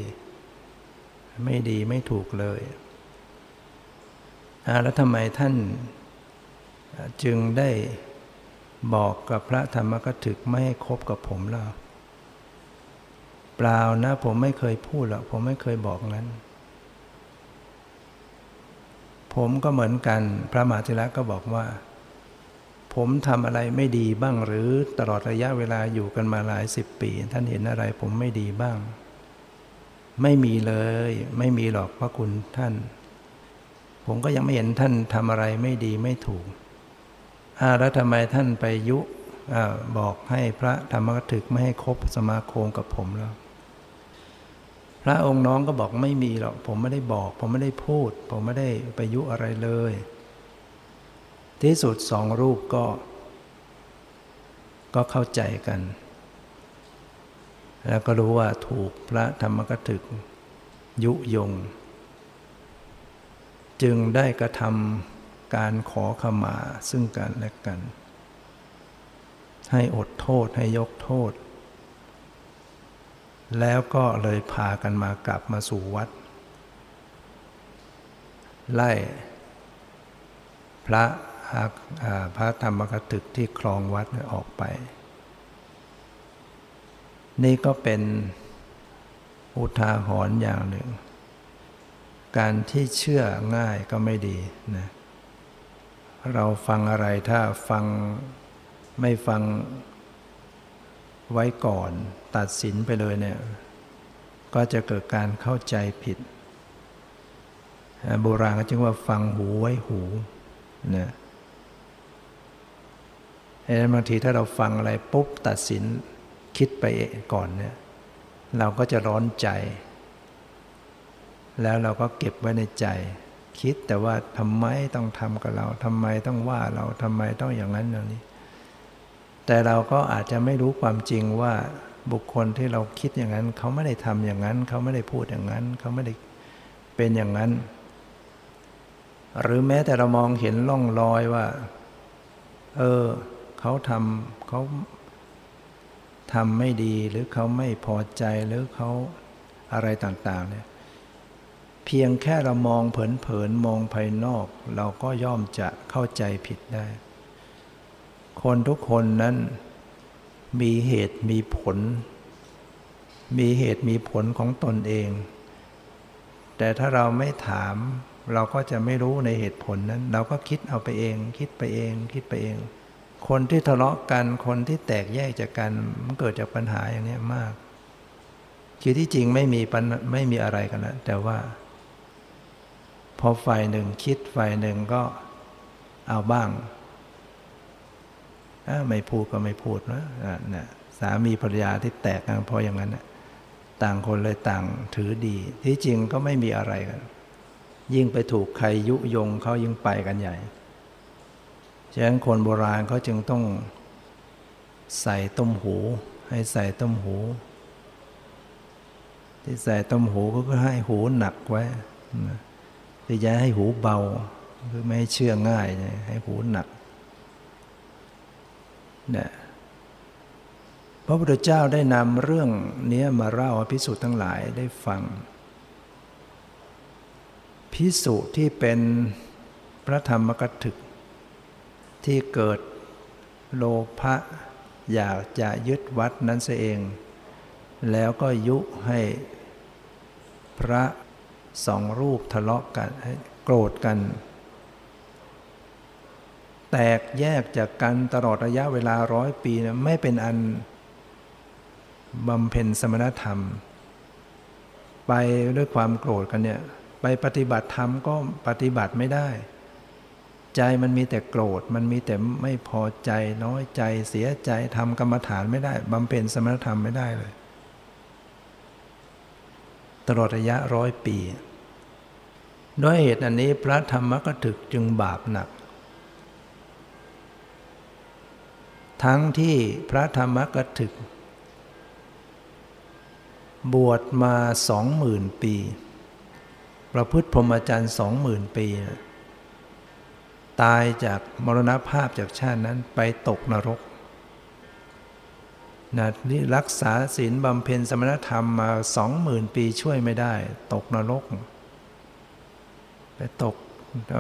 ไม่ดีไม่ถูกเลย แล้วทำไมท่านจึงได้บอกกับพระธรรมกถึกไม่ให้คบกับผมล่ะเปล่านะ ผมไม่เคยพูดหรอกผมไม่เคยบอกงั้น ผมก็เหมือนกัน พระมหาธิระก็บอกว่า ผมทำอะไรไม่ดีบ้างหรือตลอดระยะเวลาอยู่กันมาหลายสิบปี ท่านเห็นอะไรผมไม่ดีบ้าง ไม่มีเลย ไม่มีหรอกพระคุณท่าน ผมก็ยังไม่เห็นท่านทำอะไรไม่ดีไม่ถูกอาแล้วทำไมท่านไปยุบอกให้พระธรรมกถึกไม่ให้คบสมาคมกับผมแล้ว พระองค์น้องก็บอกไม่มีหรอกผมไม่ได้บอก ผมไม่ได้พูด ผมไม่ได้ไปยุอะไรเลย ที่สุดสองรูปก็ ก็เข้าใจกัน แล้วก็รู้ว่าถูกพระธรรมกถึก ยุยง จึงได้กระทำการขอขมาซึ่งกันและกัน ให้อดโทษให้ยกโทษ แล้วก็เลยพากันมากลับมาสู่วัด ไล่พระพระธรรมกตึกที่คลองวัดออกไป นี่ก็เป็นอุทาหรณ์อย่างหนึ่ง การที่เชื่อง่ายก็ไม่ดีนะเราฟังอะไรถ้าฟังไม่ฟัง ไว้ก่อน ตัดสินไปเลยเนี่ยก็จะเกิดการเข้าใจผิด โบราณก็จึงว่าฟังหูไว้หูนะบางทีถ้าเราฟังอะไรปุ๊บตัดสินคิดไปก่อนเนี่ยเราก็จะร้อนใจ แล้วเราก็เก็บไว้ในใจ คิดแต่ว่าทำไมต้องทำกับเราทำไมต้องว่าเราทำไมต้องอย่างนั้นอย่างนี้ แต่เราก็อาจจะไม่รู้ความจริงว่าบุคคลที่เราคิดอย่างนั้น เขาไม่ได้ทำอย่างนั้น เขาไม่ได้พูดอย่างนั้น เขาไม่ได้เป็นอย่างนั้น หรือแม้แต่เรามองเห็นล่องรอยว่า เออ เขาทำเขาทำไม่ดีหรือเขาไม่พอใจหรือเขาอะไรต่าง ๆ เนี่ย เพียงแค่เรามองเผินๆมองภายนอก เราก็ย่อมจะเข้าใจผิดได้ คนทุกคนนั้นมีเหตุมีผล มีเหตุมีผลของตนเอง แต่ถ้าเราไม่ถามเราก็จะไม่รู้ในเหตุผลนั้น เราก็คิดเอาไปเอง คิดไปเอง คิดไปเอง คนที่ทะเลาะกันคนที่แตกแยกจากกันมันเกิดจากปัญหาอย่างนี้มากคือที่จริงไม่มีปัญไม่มีอะไรกันนะแต่ว่า พอฝ่ายหนึ่งคิดฝ่ายหนึ่งก็เอาบ้าง ไม่พูดก็ไม่พูดนะนะสามีภรรยาที่แตกกันเพราะอย่างนั้นต่างคนเลยต่างถือดี ที่จริงก็ไม่มีอะไรกัน ยิ่งไปถูกใครยุยงเขายิ่งไปกันใหญ่ฉะนั้นคนโบราณเขาจึงต้องใส่ต้มหู ให้ใส่ต้มหู ที่ใส่ต้มหูก็เพื่อให้หูหนักไว้ที่จะให้หูเบา คือไม่ให้เชื่อง่าย ให้หูหนัก นี่ยพระพุทธเจ้าได้นำเรื่องนี้มาเล่าให้พิสุทั้งหลายได้ฟัง พิสุที่เป็นพระธรรมกถึก ที่เกิดโลภะอยากจะยึดวัดนั้นเสเอง แล้วก็ยุให้พระสองรูปทะเลาะกันโกรธกัน แตกแยกจากกันตลอดระยะเวลาร้อยปีนะไม่เป็นอันบำเพ็ญสมณธรรม ไปด้วยความโกรธกันเนี่ยไปปฏิบัติธรรมก็ปฏิบัติไม่ได้ ใจมันมีแต่โกรธ มันมีแต่ไม่พอใจน้อยใจเสียใจทำกรรมฐานไม่ได้บำเพ็ญสมณธรรมไม่ได้เลย ตลอดระยะร้อยปี ด้วยเหตุอันนี้พระธรรมกถึกจึงบาปหนัก ทั้งที่พระธรรมกถึก บวชมาสองหมื่นปี ประพฤติพรหมจรรย์สองหมื่นปี ตายจากมรณภาพจากชาตินั้นไปตกนรกนะนี่รักษาศีลบำเพ็ญสมณธรรมมาสองหมื่นปีช่วยไม่ได้ ตกนรก ไปตก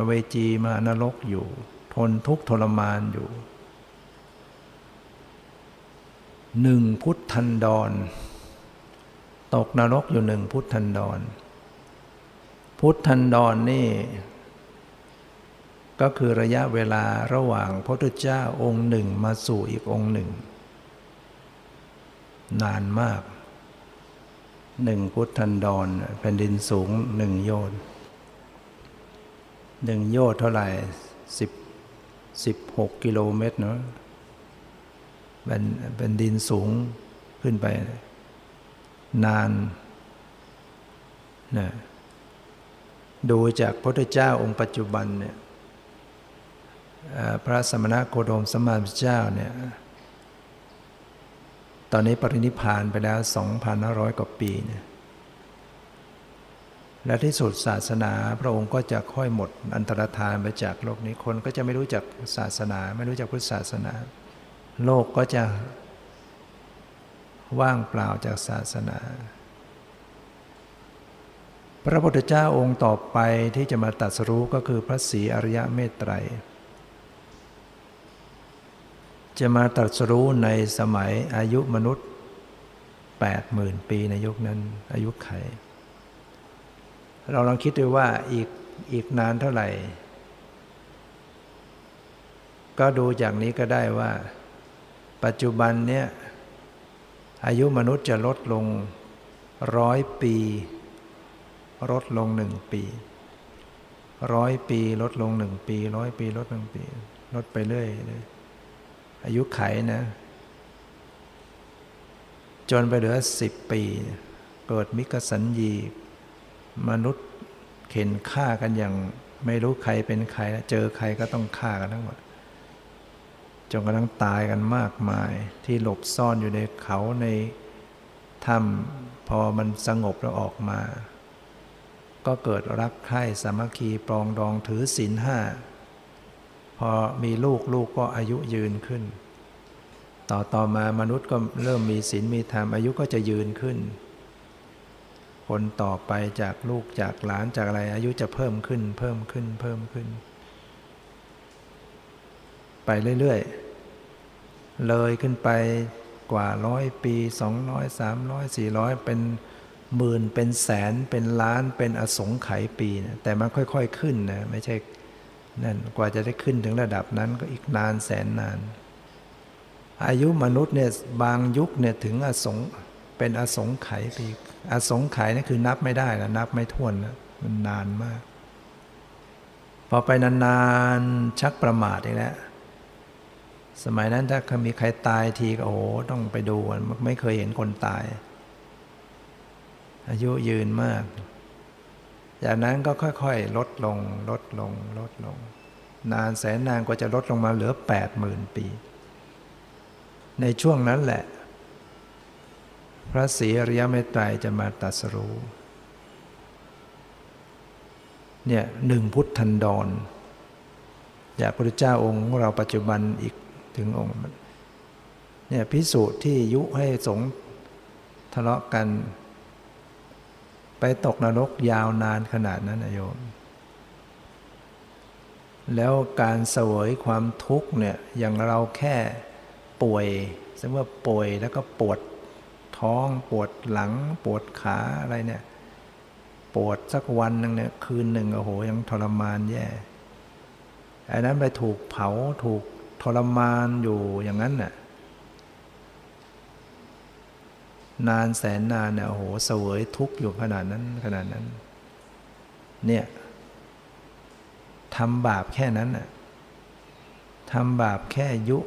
เวจีมานรกอยู่ ทนทุกข์ทรมานอยู่ หนึ่งพุทธันดร ตกนรกอยู่หนึ่งพุทธันดร พุทธันดรนนี่ ก็คือระยะเวลาระหว่างพระพุทธเจ้าองค์หนึ่งมาสู่อีกองค์หนึ่ง นานมากหนึ่งพุทธันดรแผ่นดินสูงหนึ่งโยนหนึ่งโยชน์เท่าไหร่สิบสิบหกกิโลเมตรเนาะ เป็นเป็นดินสูงขึ้นไป นานนะดูจากพระพุทธเจ้าองค์ปัจจุบันเนี่ยพระสมณโคดมสมมาพุทธเจ้าเนี่ยตอนนี้ปรินิพานไปแล้ว 2,500 กว่าปีเนี่ยและที่สุดศาสนาพระองค์ก็จะค่อยหมดอันตรธานไปจากโลกนี้คนก็จะไม่รู้จักศาสนา ไม่รู้จักพุทธศาสนา โลกก็จะว่างเปล่าจากศาสนา พระพุทธเจ้าองค์ต่อไปที่จะมาตัดสรู้ก็คือพระศรีอริยะเมตไตร จะมาตัดสรู้ในสมัยอายุมนุษย์ 80,000 ปีในยุคนั้น อายุไข เราลองคิดดูว่าอีกอีกนานเท่าไหร่ ก็ดูจากนี้ก็ได้ว่า ปัจจุบันเนี่ยอายุมนุษย์จะลดลงร้อยปีลดลงหนึ่งปีร้อยปีลดลงหนึ่งปีร้อยปีลดหนึ่งปี ลดไปเรื่อยเลยอายุไขนะ จนไปเหลือสิบปี เกิดมิกสัญญี มนุษย์เข็นฆ่ากันอย่าง ไม่รู้ใครเป็นใคร เจอใครก็ต้องฆ่ากันทั้งหมด จนกระทั่งตายกันมากมาย ที่หลบซ่อนอยู่ในเขาในถ้ำพอมันสงบแล้วออกมา ก็เกิดรักใคร่สามัคคีปรองดองถือศีลห้าพอมีลูกลูกก็อายุยืนขึ้น ต่อต่อมามนุษย์ก็เริ่มมีศีลมีธรรมอายุก็จะยืนขึ้น คนต่อไปจากลูกจากหลานจากอะไรอายุจะเพิ่มขึ้น เพิ่มขึ้นเพิ่มขึ้น ไปเรื่อยๆ เลยขึ้นไปกว่าร้อยปีสองร้อยสามร้อยสี่ร้อยเป็นหมื่นเป็นแสนเป็นล้านเป็นอสงไขยปีนะแต่มันค่อยๆขึ้นนะไม่ใช่นั่นกว่าจะได้ขึ้นถึงระดับนั้นก็อีกนานแสนนาน อายุมนุษย์เนี่ยบางยุคเนี่ยถึงอสงเป็นอสงไขยปีอสงไขยนี่คือนับไม่ได้นะนับไม่ถ้วนนะมันนานมาก พอไปนานๆชักประมาทอีกแล้ว สมัยนั้นถ้ามีใครตายทีก็โอ้โหต้องไปดูไม่เคยเห็นคนตาย อายุยืนมาก จากนั้นก็ค่อยๆ ลดลง ลดลง ลดลง นานแสนนานกว่าจะลดลงมาเหลือแปดหมื่นปี ในช่วงนั้นแหละ พระศรีอริยเมตไตรจะมาตรัสรู้เนี่ยหนึ่งพุทธันดรจากพระพุทธเจ้าองค์เราปัจจุบันอีก ถึงองค์เนี่ยพิสูจน์ที่ยุให้สงทะเลาะกัน ไปตกนรกยาวนานขนาดนั้นนะโยม แล้วการเสวยความทุกข์เนี่ยอย่างเราแค่ป่วยสมมติว่าป่วยแล้วก็ปวดท้องปวดหลัง ปวดขาอะไรเนี่ย ปวดสักวันหนึ่งเนี่ยคืนหนึ่งโอ้โหยังทรมานแย่อันนั้นไปถูกเผาถูก ทรมานอยู่อย่างนั้นน่ะนานแสนนานเนี่ยโอ้โหเสวยทุกข์อยู่ขนาดนั้นขนาดนั้น เนี่ยทำบาปแค่นั้นน่ะทำบาปแค่ยุ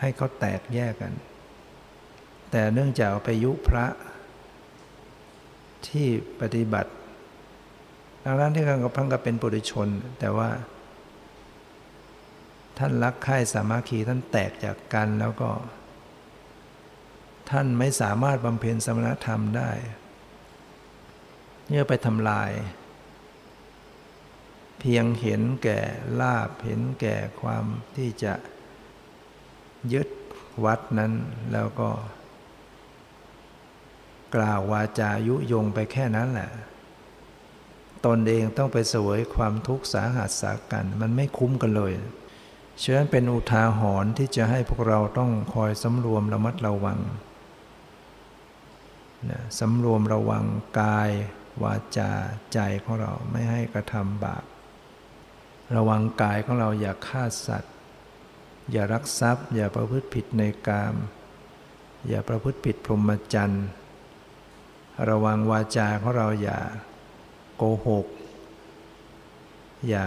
ให้เขาแตกแยกกัน แต่เนื่องจากไปยุพระ ที่ปฏิบัติดังนั้นที่กังกับพังกับเป็นปุถุชน แต่ว่า ท่านรักใคร่สามัคคีท่านแตกจากกันแล้วก็ ท่านไม่สามารถบำเพ็ญสมณธรรมได้เนี่ยไปทำลาย เพียงเห็นแก่ลาบเห็นแก่ความที่จะยึดวัดนั้นแล้วก็ กล่าววาจายุยงไปแค่นั้นแหละ ตนเองต้องไปสวยความทุกข์สาหัสสากัน มันไม่คุ้มกันเลย ฉะนั้นเป็นอุทาหรณ์ที่จะให้พวกเราต้องคอยสำรวมระมัดระวังนะสำรวมระวังกายวาจาใจของเราไม่ให้กระทำบาป ระวังกายของเราอย่าฆ่าสัตว์ อย่ารักทรัพย์ อย่าประพฤติผิดในกาม อย่าประพฤติผิดพรหมจรรย์ระวังวาจาของเราอย่าโกหก อย่า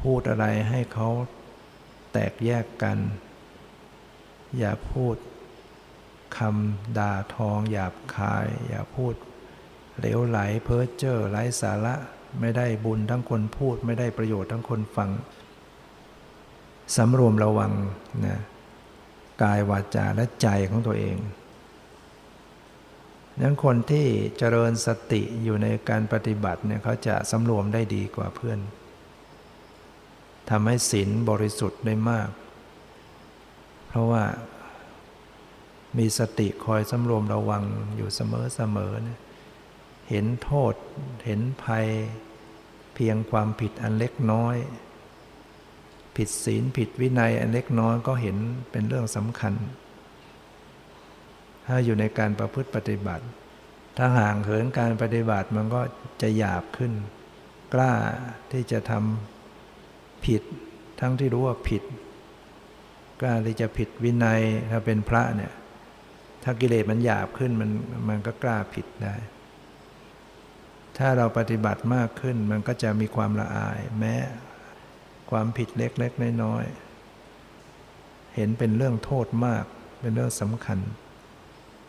พูดอะไรให้เขา แตกแยกกัน อย่าพูดคำด่าทองหยาบคาย อย่าพูดเหลวไหลเพ้อเจ้อไร้สาระไม่ได้บุญทั้งคนพูดไม่ได้ประโยชน์ทั้งคนฟังสำรวมระวังนะกายวาจาและใจของตัวเองนั้นคนที่เจริญสติอยู่ในการปฏิบัติเนี่ยเขาจะสำรวมได้ดีกว่าเพื่อน ทำให้ศีลบริสุทธิ์ได้มาก เพราะว่ามีสติคอยสำรวมระวังอยู่เสมอเสมอเนี่ยเห็นโทษ เห็นภัย เพียงความผิดอันเล็กน้อย ผิดศีลผิดวินัยอันเล็กน้อยก็เห็นเป็นเรื่องสำคัญ ถ้าอยู่ในการประพฤติปฏิบัติ ถ้าห่างเหินการปฏิบัติมันก็จะหยาบขึ้น กล้าที่จะทำ ผิดทั้งที่รู้ว่าผิดกล้าที่จะผิดวินัยถ้าเป็นพระเนี่ย ถ้ากิเลสมันหยาบขึ้นมันมันก็กล้าผิดได้ ถ้าเราปฏิบัติมากขึ้นมันก็จะมีความละอาย แม้ความผิดเล็กๆน้อยๆเห็นเป็นเรื่องโทษมาก เป็นเรื่องสำคัญ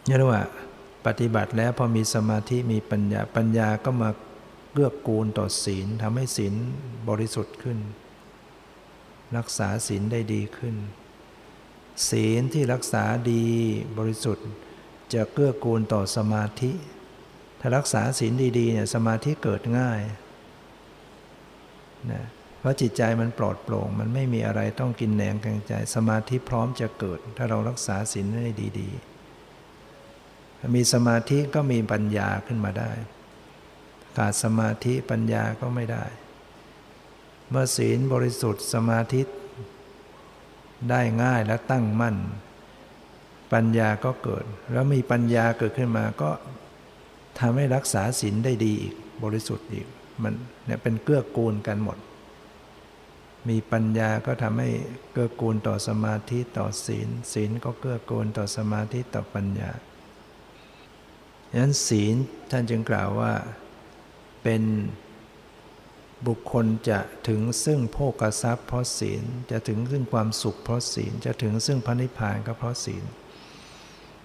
นี่เรียกว่า ปฏิบัติแล้วพอมีสมาธิมีปัญญาปัญญาก็มาเลือกกูลต่อศีลทำให้ศีลบริสุทธิ์ขึ้น รักษาศีลได้ดีขึ้น ศีลที่รักษาดีบริสุทธิ์จะเกื้อกูลต่อสมาธิ ถ้ารักษาศีลดีๆเนี่ยสมาธิเกิดง่ายนะเพราะจิตใจมันปลอดโปร่ง มันไม่มีอะไรต้องกินแหนงกังใจ สมาธิพร้อมจะเกิด ถ้าเรารักษาศีลได้ดีๆ มีสมาธิก็มีปัญญาขึ้นมาได้ ขาดสมาธิปัญญาก็ไม่ได้ เมื่อศีลบริสุทธิ์สมาธิได้ง่ายและตั้งมั่น ปัญญาก็เกิด แล้วมีปัญญาเกิดขึ้นมาก็ทำให้รักษาศีลได้ดีอีก บริสุทธิ์อีกมันเนี่ยเป็นเกื้อกูลกันหมด มีปัญญาก็ทำให้เกื้อกูลต่อสมาธิต่อศีล ศีลก็เกื้อกูลต่อสมาธิต่อปัญญาดังนั้นศีลท่านจึงกล่าวว่าเป็น บุคคลจะถึงซึ่งโภกทรัพย์เพราะศีล จะถึงซึ่งความสุขเพราะศีล จะถึงซึ่งพระนิพพานก็เพราะศีล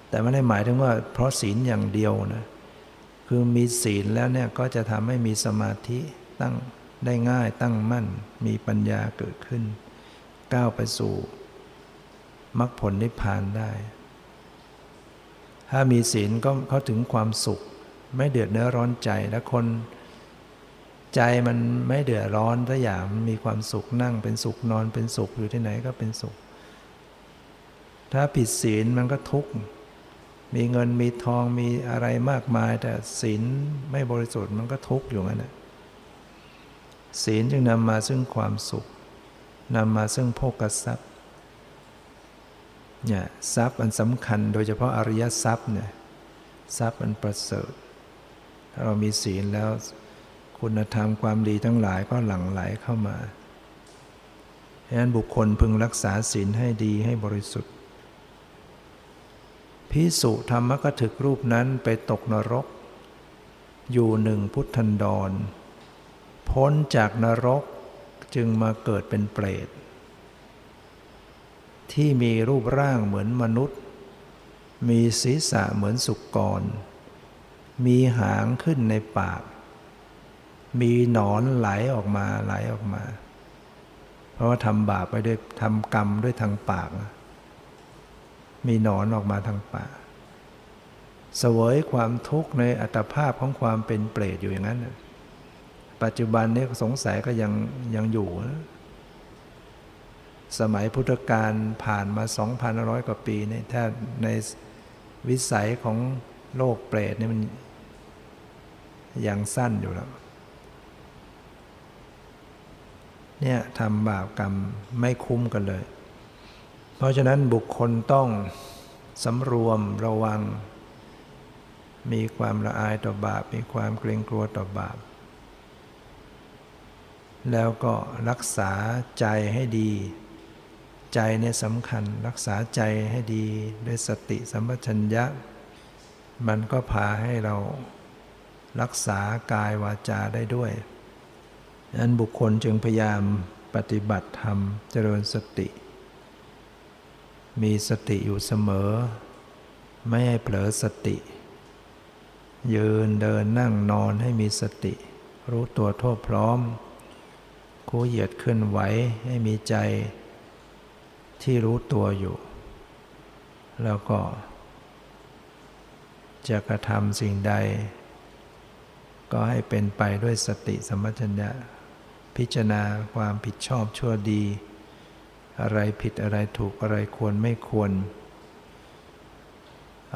แต่ไม่ได้หมายถึงว่าเพราะศีลอย่างเดียวนะ คือมีศีลแล้วเนี่ยก็จะทำให้มีสมาธิตั้งได้ง่ายตั้งมั่น มีปัญญาเกิดขึ้น ก้าวไปสู่มรรคผลนิพพานได้ ถ้ามีศีลก็เขาถึงความสุข ไม่เดือดเนื้อร้อนใจและคน ใจมันไม่เดือดร้อนถ้าอย่างมีความสุขนั่งเป็นสุขนอนเป็นสุขอยู่ที่ไหนก็เป็นสุข ถ้าผิดศีลมันก็ทุกข์ มีเงินมีทองมีอะไรมากมาย แต่ศีลไม่บริสุทธิ์มันก็ทุกข์อยู่นั่นแหละศีลจึงนำมาซึ่งความสุขนำมาซึ่งโภกทรัพย์เนี่ยทรัพย์อันสำคัญโดยเฉพาะอริยทรัพย์เนี่ยทรัพย์อันประเสริฐถ้าเรามีศีลแล้ว คุณธรรมความดีทั้งหลายก็หลั่งไหลเข้ามาฉะนั้นบุคคลพึงรักษาศีลให้ดีให้บริสุทธิ์พิสุธรรมกถึกรูปนั้นไปตกนรก อยู่หนึ่งพุทธันดร พ้นจากนรกจึงมาเกิดเป็นเปรต ที่มีรูปร่างเหมือนมนุษย์ มีศีรษะเหมือนสุกร มีหางขึ้นในปาก มีหนอนไหลออกมาไหลออกมา เพราะว่าทำบาปไปด้วยทำกรรมด้วยทางปาก มีหนอนออกมาทางปากเสวยความทุกข์ในอัตภาพของความเป็นเปรตอยู่อย่างนั้น ปัจจุบันนี้สงสัยก็ยังยังอยู่นะสมัยพุทธกาลผ่านมา2,500 กว่าปีนี่ถ้าในวิสัยของโลกเปรตนี่มันยังสั้นอยู่แล้ว เนี่ยทำบาปกรรมไม่คุ้มกันเลย เพราะฉะนั้นบุคคลต้องสำรวมระวัง มีความละอายต่อบาป มีความเกรงกลัวต่อบาป แล้วก็รักษาใจให้ดี ใจเนี่ยสำคัญรักษาใจให้ดีด้วยสติสัมปชัญญะ มันก็พาให้เรารักษากายวาจาได้ด้วย นั้นบุคคลจึงพยายามปฏิบัติธรรมเจริญสติ มีสติอยู่เสมอ ไม่ให้เผลอสติ ยืนเดินนั่งนอนให้มีสติ รู้ตัวทั่วพร้อม คู่เหยียดเคลื่อนไหวให้มีใจ ที่รู้ตัวอยู่ แล้วก็ จะกระทำสิ่งใด ก็ให้เป็นไปด้วยสติสัมปชัญญะ พิจารณาความผิดชอบชั่วดี อะไรผิดอะไรถูกอะไรควรไม่ควร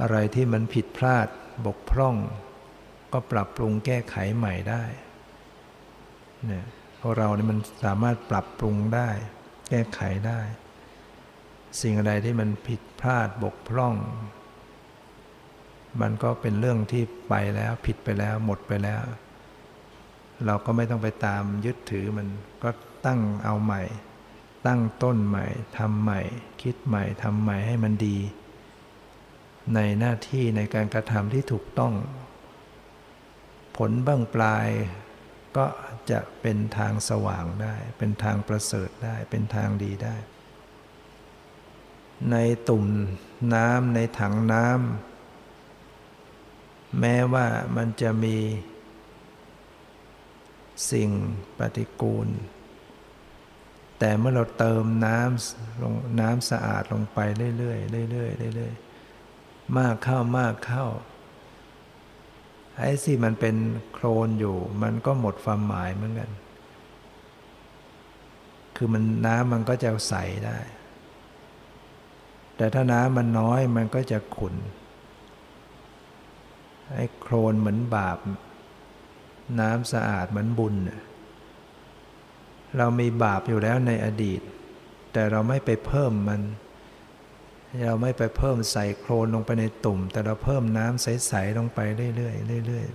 อะไรที่มันผิดพลาดบกพร่อง ก็ปรับปรุงแก้ไขใหม่ได้เนี่ยพวกเราเนี่ยมันสามารถปรับปรุงได้ แก้ไขได้ สิ่งอะไรที่มันผิดพลาดบกพร่อง มันก็เป็นเรื่องที่ไปแล้วผิดไปแล้วหมดไปแล้ว เราก็ไม่ต้องไปตามยึดถือมันก็ตั้งเอาใหม่ ตั้งต้นใหม่ทำใหม่ คิดใหม่ทำใหม่ให้มันดี ในหน้าที่ในการกระทำที่ถูกต้อง ผลบ้างปลายก็จะเป็นทางสว่างได้ เป็นทางประเสริฐได้ เป็นทางดีได้ ในตุ่มน้ำในถังน้ำแม้ว่ามันจะมี สิ่งปฏิกูล แต่เมื่อเราเติมน้ำลงน้ำสะอาดลงไปเรื่อยๆเรื่อยๆเรื่อยๆมากเข้ามากเข้าไอ้สิมันเป็นโครนอยู่ มันก็หมดความหมายเหมือนกัน คือมันน้ำมันก็จะใสได้ แต่ถ้าน้ำมันน้อยมันก็จะขุ่นไอ้โครนเหมือนบาป น้ำสะอาดเหมือนบุญ เรามีบาปอยู่แล้วในอดีต แต่เราไม่ไปเพิ่มมัน เราไม่ไปเพิ่มใส่โคลนลงไปในตุ่ม แต่เราเพิ่มน้ำใสๆลงไปเรื่อยๆเรื่อย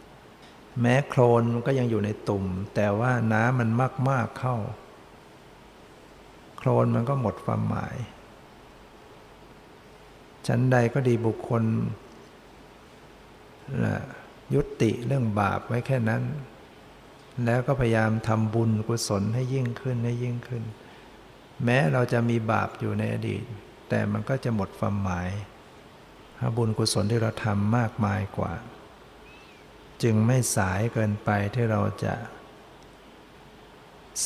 ๆแม้โคลนมันก็ยังอยู่ในตุ่ม แต่ว่าน้ำมันมากๆเข้า โคลนมันก็หมดความหมายชั้นใดก็ดีบุคคลนะ ยุติเรื่องบาปไว้แค่นั้น แล้วก็พยายามทำบุญกุศลให้ยิ่งขึ้นให้ยิ่งขึ้น แม้เราจะมีบาปอยู่ในอดีต แต่มันก็จะหมดความหมายถ้าบุญกุศลที่เราทำมากมายกว่า จึงไม่สายเกินไปที่เราจะ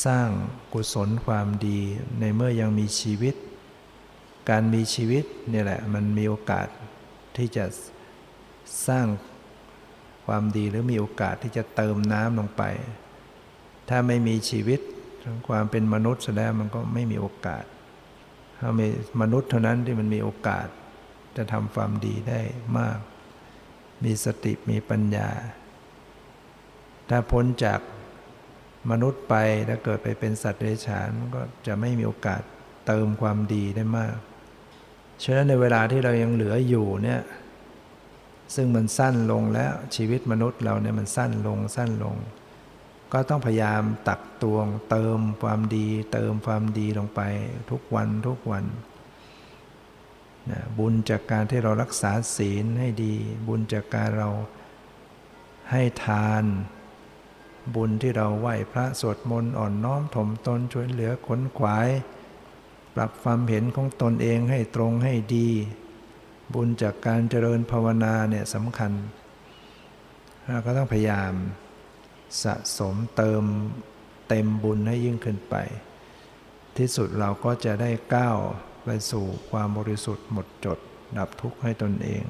สร้างกุศลความดีในเมื่อยังมีชีวิต การมีชีวิตนี่แหละมันมีโอกาสที่จะสร้าง ความดีหรือมีโอกาสที่จะเติมน้ำลงไป ถ้าไม่มีชีวิตความเป็นมนุษย์แสดงมันก็ไม่มีโอกาส ถ้ามีมนุษย์เท่านั้นที่มันมีโอกาส จะทำความดีได้มาก มีสติมีปัญญา ถ้าพ้นจากมนุษย์ไปแล้วเกิดไปเป็นสัตว์เดรัจฉานก็จะไม่มีโอกาสเติมความดีได้มาก ฉะนั้นในเวลาที่เรายังเหลืออยู่เนี่ย ซึ่งมันสั้นลงแล้วชีวิตมนุษย์เราเนี่ยมันสั้นลงสั้นลง ก็ต้องพยายามตักตวง เติมความดี เติมความดีลงไปทุกวันทุกวันนะบุญจากการที่เรารักษาศีลให้ดี บุญจากการเราให้ทาน บุญที่เราไหว้พระสวดมนต์อ่อนน้อมถ่มตนช่วยเหลือขนขวาย ปรับความเห็นของตนเองให้ตรงให้ดี บุญจากการเจริญภาวนาเนี่ยสำคัญ เราก็ต้องพยายามสะสมเติมเต็มบุญให้ยิ่งขึ้นไป ที่สุดเราก็จะได้ก้าวไปสู่ความบริสุทธิ์หมดจด ดับทุกข์ให้ตนเอง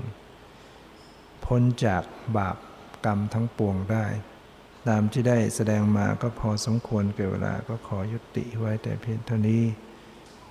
พ้นจากบาปกรรมทั้งปวงได้ ตามที่ได้แสดงมาก็พอสมควรเกิดเวลาก็ขอยุติไว้แต่เพียงเท่านี้